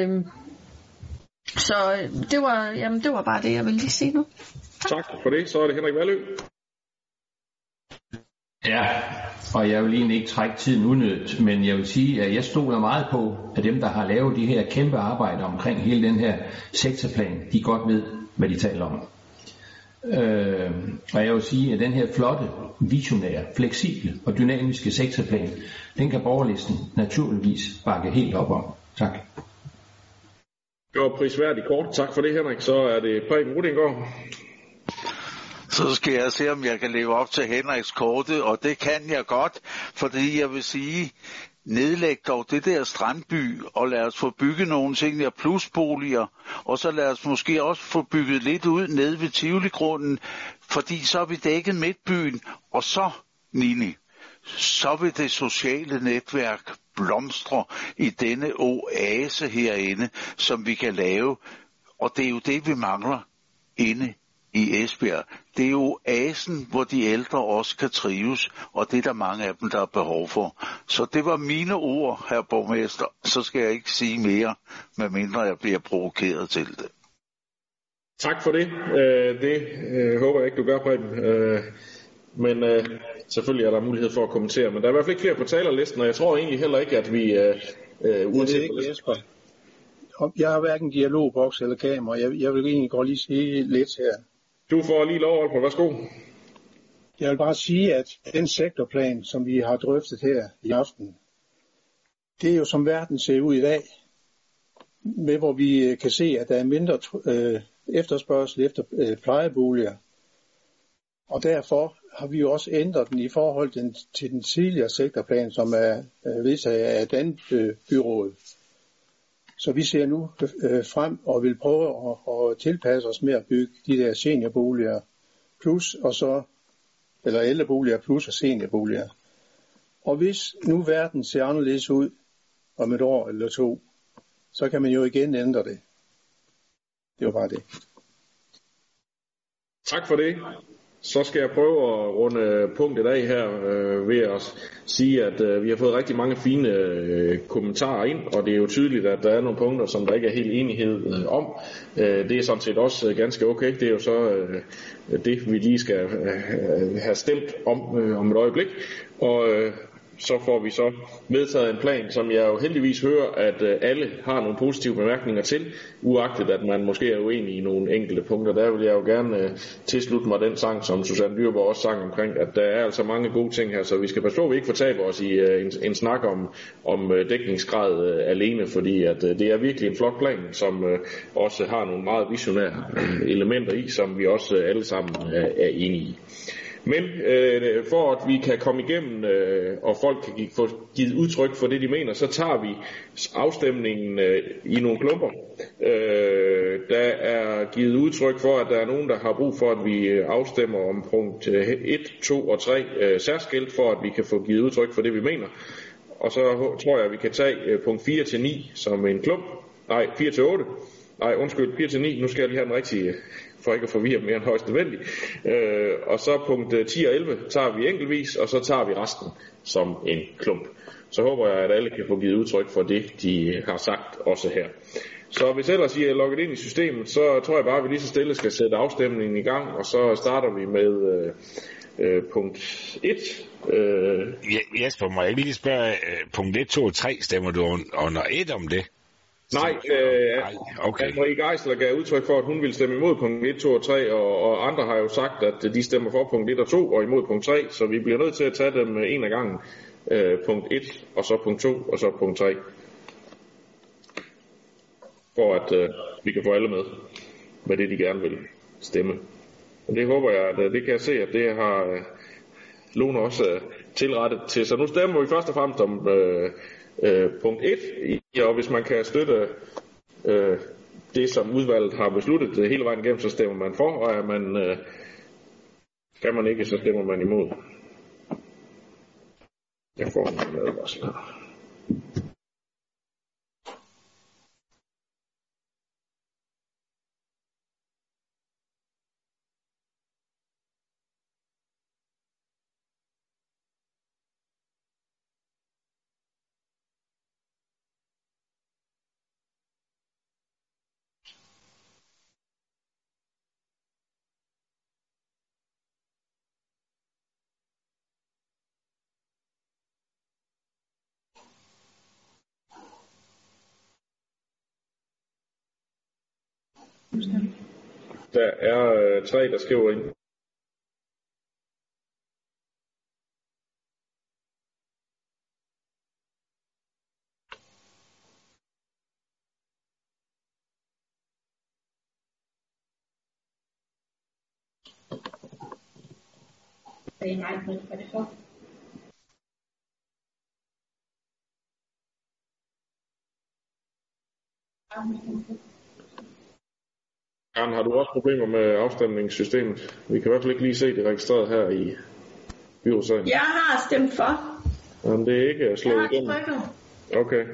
Øhm, så det var, jamen, det var bare det, jeg ville lige sige nu. Tak for det. Så er det Henrik Valø. Ja, og jeg vil egentlig ikke trække tiden unødigt, men jeg vil sige, at jeg stoler meget på, at dem, der har lavet de her kæmpe arbejder omkring hele den her sektorplan, de godt ved, hvad de taler om. Øh, og jeg vil sige, at den her flotte, visionære, fleksible og dynamiske sektorplan, den kan borgerlisten naturligvis bakke helt op om. Tak. Det var prisværdigt kort. Tak for det, Henrik. Så er det Preben Rudingård. Så skal jeg se, om jeg kan leve op til Henriks korte, og det kan jeg godt, fordi jeg vil sige, nedlæg dog det der strandby, og lad os få bygget nogle ting der plusboliger, og så lad os måske også få bygget lidt ud nede ved Tivoli-grunden, fordi så er vi dækket midtbyen, og så, Nini, så vil det sociale netværk blomstre i denne oase herinde, som vi kan lave, og det er jo det, vi mangler inde i Esbjerg. Det er jo asen, hvor de ældre også kan trives, og det er der mange af dem, der er behov for. Så det var mine ord, herr borgmester. Så skal jeg ikke sige mere, medmindre jeg bliver provokeret til det. Tak for det. Øh, det øh, håber jeg ikke, du gør, Preben. Øh, men øh, selvfølgelig er der mulighed for at kommentere. Men der er i hvert fald ikke flere på talerlisten, og jeg tror egentlig heller ikke, at vi... Øh, øh, uanset det er ikke Jesper. Jeg har hverken dialogboks eller kamera. Jeg, jeg vil egentlig godt lige sige lidt her. Du får lige lov, Aalborg. Værsgo. Jeg vil bare sige, at den sektorplan, som vi har drøftet her i aften, det er jo som verden ser ud i dag, med hvor vi øh, kan se, at der er mindre øh, efterspørgsel efter øh, plejeboliger. Og derfor har vi jo også ændret den i forhold til, til den tidligere sektorplan, som er øh, vedtaget af et øh, byråd. Så vi ser nu øh, frem og vil prøve at, at tilpasse os med at bygge de der seniorboliger plus og så, eller ældreboliger plus og seniorboliger. Og hvis nu verden ser anderledes ud om et år eller to, så kan man jo igen ændre det. Det var bare det. Tak for det så skal jeg prøve at runde punktet af her øh, ved at sige, at øh, vi har fået rigtig mange fine øh, kommentarer ind, og det er jo tydeligt, at der er nogle punkter, som der ikke er helt enighed øh, om. Øh, det er sådan set også øh, ganske okay. Det er jo så øh, det, vi lige skal øh, have stemt om øh, om et øjeblik. Og øh, så får vi så vedtaget en plan, som jeg jo heldigvis hører, at øh, alle har nogle positive bemærkninger til, uagtet at man måske er uenig i nogle enkelte punkter. Der vil jeg jo gerne øh, tilslutte mig den sang, som Susanne Dyrborg også sang omkring, at der er altså mange gode ting her, så vi skal passe på, at vi ikke fortaber os i øh, en, en snak om, om dækningsgrad alene, fordi at det er virkelig en flot plan, som også har nogle meget visionære elementer i, som vi også alle sammen er enige i. Men øh, for at vi kan komme igennem, øh, og folk kan få givet udtryk for det, de mener, så tager vi afstemningen øh, i nogle klumper. Øh, der er givet udtryk for, at der er nogen, der har brug for, at vi øh, afstemmer om punkt øh, 1, 2 og 3 øh, særskilt, for at vi kan få givet udtryk for det, vi mener. Og så tror jeg, at vi kan tage øh, punkt 4 til 9 som en klump. Nej, 4 til 8. Nej, undskyld, 4 til 9. Nu skal jeg lige have den rigtige for ikke at forvirre mere end højst nødvendigt. Øh, og så punkt øh, 10 og 11 tager vi enkeltvis, og så tager vi resten som en klump. Så håber jeg, at alle kan få givet udtryk for det, de har sagt også her. Så hvis ellers I er logget ind i systemet, så tror jeg bare, at vi lige så stille skal sætte afstemningen i gang, og så starter vi med øh, øh, punkt 1. Øh. Ja, Jesper, må jeg lige spørge, øh, punkt 1, 2 og 3, stemmer du under 1 om det? Nej, øh, okay. Anne-Marie Geisler gav udtryk for, at hun ville stemme imod punkt 1, 2 og 3, og, og andre har jo sagt, at de stemmer for punkt 1 og 2 og imod punkt 3, så vi bliver nødt til at tage dem en af gangen. Øh, punkt 1, og så punkt 2, og så punkt 3. For at øh, vi kan få alle med, med det de gerne vil stemme. Og det håber jeg, at øh, det kan jeg se, at det har øh, Lone også øh, tilrettet til. Så nu stemmer vi først og fremmest om øh, øh, punkt 1, ja, og hvis man kan støtte øh, det, som udvalget har besluttet det hele vejen igennem, så stemmer man for, og er man, øh, kan man ikke, så stemmer man imod. Jeg får en advarsel her. Der er øh, tre, der skriver ind. nej, hvad det for? Thank Karen, har du også problemer med afstemningssystemet? Vi kan i hvert fald ikke lige se det registreret her i byrådssagen. Jeg har stemt for. Jamen, det er ikke slået igennem. Jeg har trykket. Okay.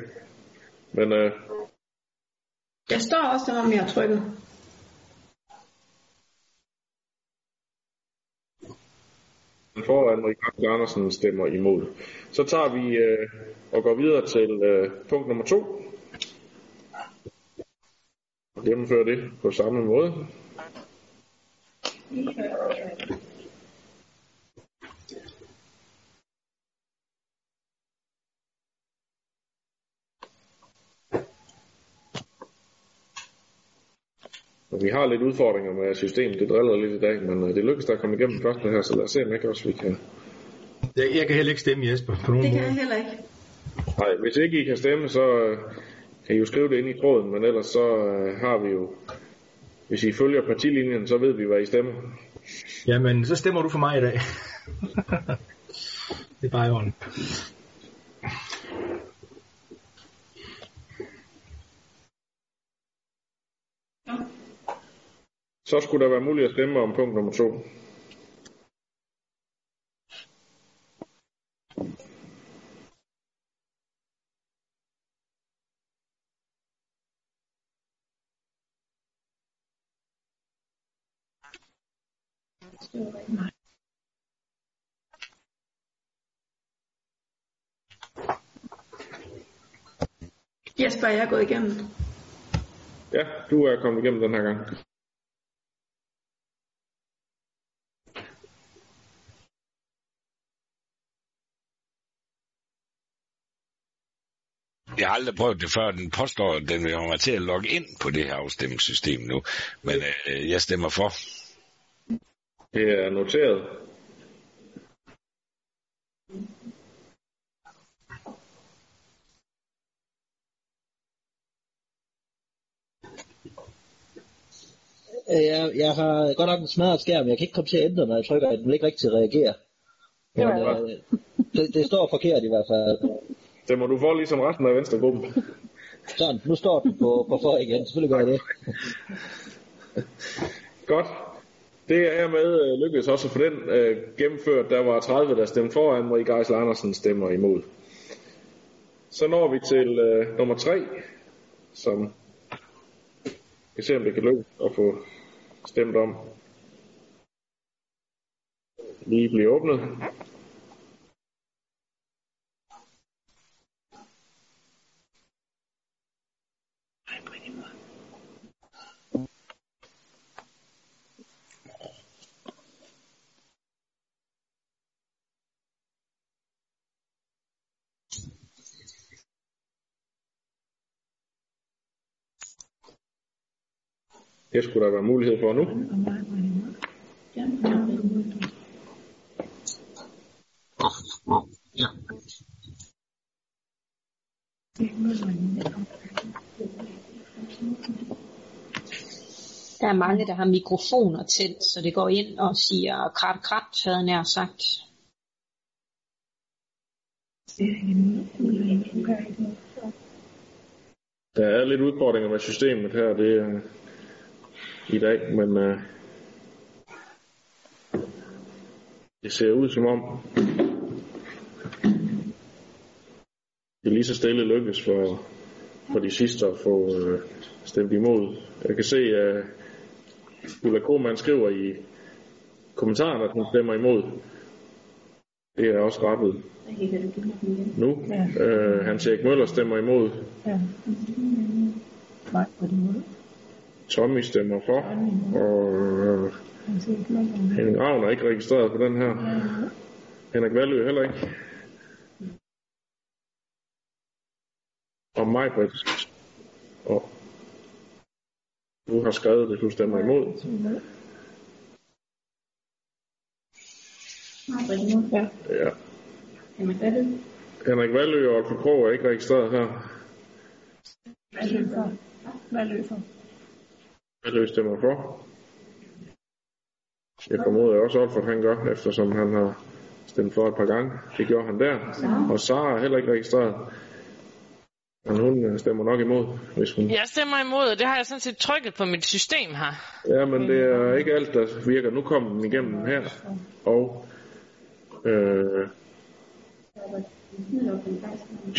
Men øh... Jeg står også, der om jeg har trykket. Foran Marie Andersen stemmer imod. Så tager vi øh, og går videre til øh, punkt nummer to og gennemføre det på samme måde. Og vi har lidt udfordringer med systemet. Det driller lidt i dag, men øh, det lykkes der at komme igennem først her, så lad os se, om ikke også vi kan... Jeg, jeg kan heller ikke stemme Jesper på nogen Det kan jeg heller ikke. Nej, hvis ikke I kan stemme, så øh, kan I jo skrive det ind i tråden, men ellers så øh, har vi jo, hvis I følger partilinjen, så ved vi, hvad I stemmer. Jamen, så stemmer du for mig i dag. det er bare i orden. Så skulle der være muligt at stemme om punkt nummer to. Jesper, jeg er gået igennem. Ja, du er kommet igennem den her gang. Jeg har aldrig prøvet det før. Den påstår, at den vil have mig til at logge ind på det her afstemningssystem nu. Men øh, jeg stemmer for. Det er noteret. Øh, Jeg, jeg har godt nok en smadret skærm, jeg kan ikke komme til at ændre, når jeg trykker, at den vil ikke rigtig reagere. Men, Ja. øh, det, det står forkert i hvert fald. Det må du få ligesom resten af venstregruppen. Sådan, nu står den på, på for igen, selvfølgelig gør jeg det. Godt. Det er med øh, lykkedes også for den øh, gennemført. Der var 30, der stemte for, og Marie Geisel Andersen stemmer imod. Så når vi til øh, nummer 3, som vi se, om det kan lykkes at få stemt om. Lige blive åbnet. Det skulle der være mulighed for nu. Der er mange, der har mikrofoner tændt, så det går ind og siger krat krat, havde nær sagt. Der er lidt udfordringer med systemet her det er, i dag, men øh, det ser ud som om det lige så stille lykkes for, for de sidste at få øh, stemt imod. Jeg kan se, at Ulla Krohmann skriver i kommentaren, at hun stemmer imod. Det er også rettet nu. Øh, Hans Erik Møller stemmer imod. Ja. Nej, på måde. Tommy stemmer for, og øh, Henning Ravn er ikke registreret på den her. Henrik Valø heller ikke. Og mig, Britt. Og du har skrevet det, du stemmer imod. Ja. Ja. Henrik Valø og Krog er ikke registreret her. Hvad løber? Hvad løber? Valø stemmer for. Jeg formoder også, at han gør, eftersom han har stemt for et par gange. Det gjorde han der. Og Sara er heller ikke registreret. Men hun øh, stemmer nok imod, hvis hun... Jeg stemmer imod, og det har jeg sådan set trykket på mit system her. Ja, men det er ikke alt, der virker. Nu kommer den igennem her. Og øh,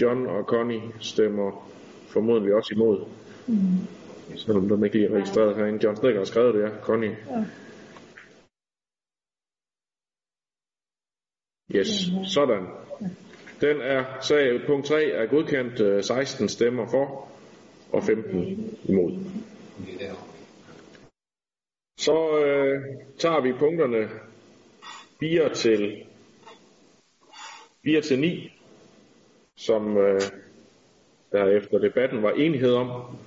John og Connie stemmer formodentlig også imod. Mm. Selvom den ikke lige er registreret herinde. John Snedker har skrevet det, ja. Connie. Ja. Yes, sådan. Den er, sag punkt 3 er godkendt øh, 16 stemmer for og 15 imod. Så øh, tager vi punkterne 4 til 4 til 9, som øh, der efter debatten var enighed om.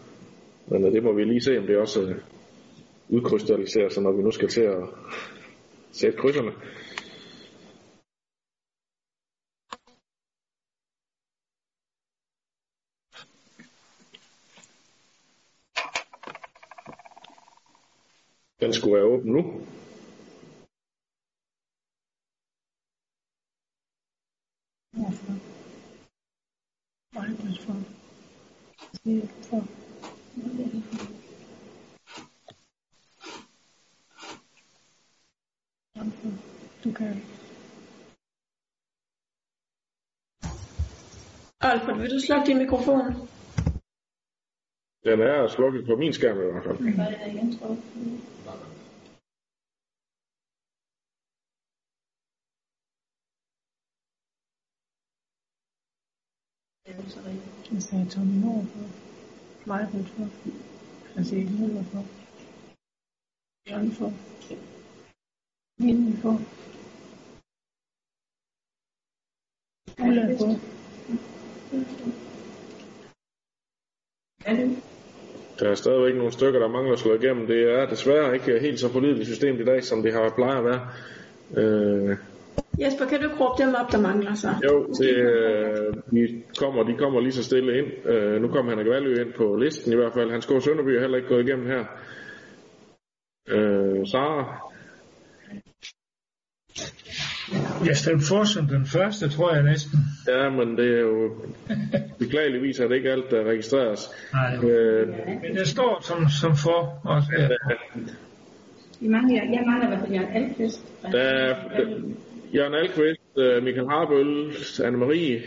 Men det må vi lige se, om det også udkrystalliserer sig, når vi nu skal til at sætte krydserne. Den skulle være åben nu. Hvorfor? Nej, hvorfor? Det er for. vil du slukke din mikrofon? Den er slukket på min skærm i hvert fald. Mm. Hvis der er Tommy Nord på, mig på, altså ikke Møller på, Jørgen på, Vinden på, Ulla på. Der er stadigvæk nogle stykker, der mangler at slå igennem. Det er desværre ikke helt så pålideligt system i dag, som det har plejer at være. Øh, Jesper, kan du råbe dem op, der mangler så? jo, det, øh, de, kommer, de kommer lige så stille ind. Øh, nu kommer Henrik Valø ind på listen i hvert fald. Hans K. Sønderby er heller ikke gået igennem her. Øh, Sara, Jeg stemte for som den første, tror jeg næsten. ja, men det er jo beklageligvis er det ikke alt, der registreres. Nej. Øh, Men det står som, som for. Og, ja. Vi mangler, jeg mangler i hvert fald Jørgen Alkvist. der er Jørgen Alkvist, øh, Michael Harbøl, Anne-Marie,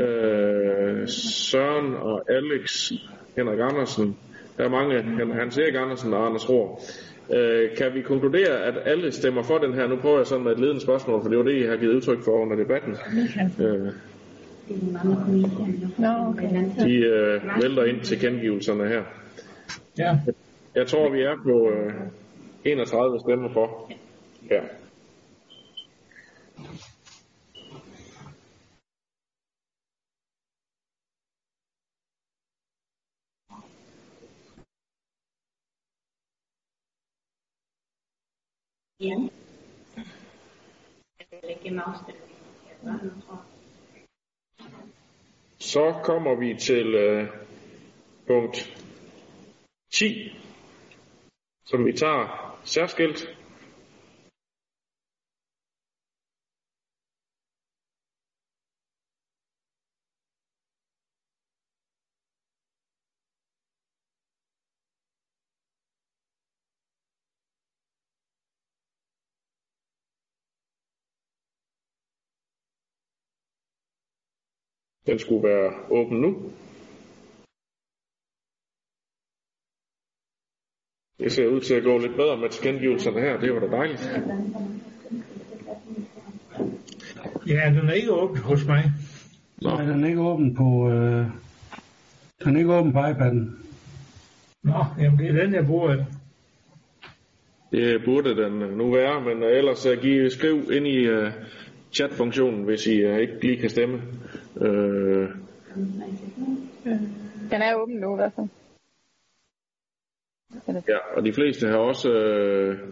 øh, Søren og Alex, Henrik Andersen, der er mange, Han- Hans Erik Andersen og Anders Rohr. Øh, kan vi konkludere, at alle stemmer for den her? Nu prøver jeg sådan med et ledende spørgsmål, for det var det, jeg har givet udtryk for under debatten. Øh, de øh, vælter ind til kendegivelserne her. Ja. Jeg tror, vi er på øh, 31 stemmer for her. Ja. Jeg ikke. Så kommer vi til øh, punkt 10, som vi tager særskilt. Den skulle være åben nu. Det ser ud til at gå lidt bedre med tilkendegivelserne her. Det var da dejligt. ja, den er ikke åben hos mig. Nej, den er ikke åben på, øh, den er ikke åben på iPad'en. Nå, jamen det er den, jeg bruger. Det burde den nu være, men ellers uh, giv, skriv ind i uh, chatfunktionen, hvis I uh, ikke lige kan stemme. Uh, Den er åben nu i hvert fald. ja, og de fleste har også uh,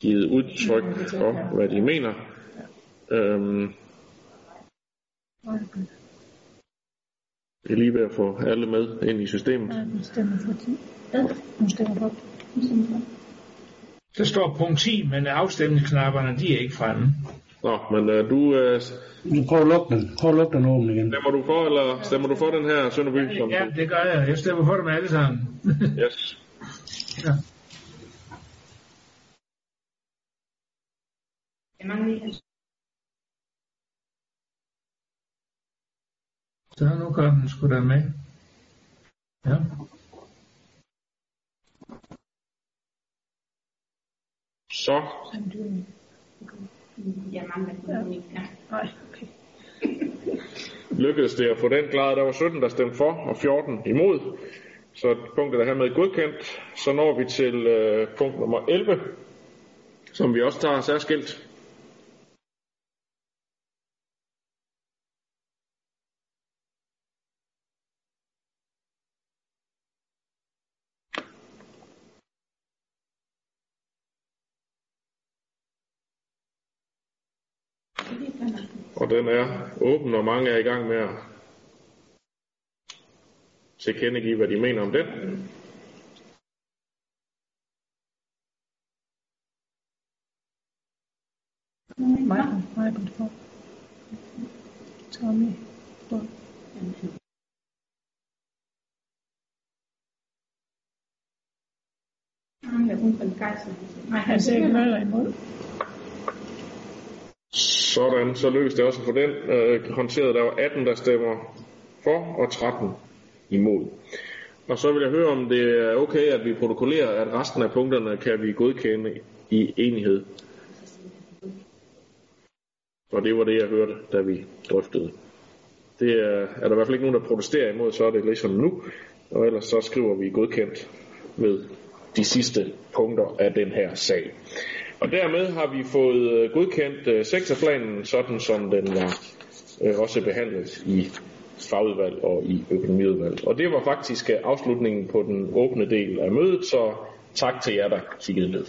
givet udtryk for, hvad de mener. Um, det er lige ved at få alle med ind i systemet. Ja, hun stemmer for 10. Hun stemmer for. Hun stemmer for. Der står punkt 10, men afstemningsknapperne, de er ikke fremme. Nå, men uh, du... Uh, Prøv at lukke den. Prøv at lukke den åben igen. stemmer du for, eller stemmer du for den her Sønderby? Som Ja, det gør jeg. Jeg stemmer for dem alle sammen. Yes. Ja. Så nu gør den sgu da med. Ja. Så Jeg mangler ja. ja. Nej, okay. lykkedes det at få den klaret. Der var 17, der stemte for, og 14 imod. Så punktet er hermed godkendt. Så når vi til øh, punkt nummer 11, som vi også tager særskilt. Den er åben, og mange er i gang med at tilkendegive, hvad de mener om den. Michael, Michael for. Tommy. Jeg mangler kun for Geisel. Nej, Han ser ikke Møller imod. Sådan, så lykkedes det også at få den øh, håndteret. Der var 18, der stemmer for, og 13 imod. Og så vil jeg høre, om det er okay, at vi protokollerer, at resten af punkterne kan vi godkende i enighed. Og det var det, jeg hørte, da vi drøftede. Det er, er der i hvert fald ikke nogen, der protesterer imod, så er det ligesom nu. Og ellers så skriver vi godkendt ved de sidste punkter af den her sag. Og dermed har vi fået øh, godkendt øh, sektorplanen, sådan som den var øh, også behandlet i fagudvalg og i økonomiudvalg. Og det var faktisk afslutningen på den åbne del af mødet, så tak til jer, der kiggede med.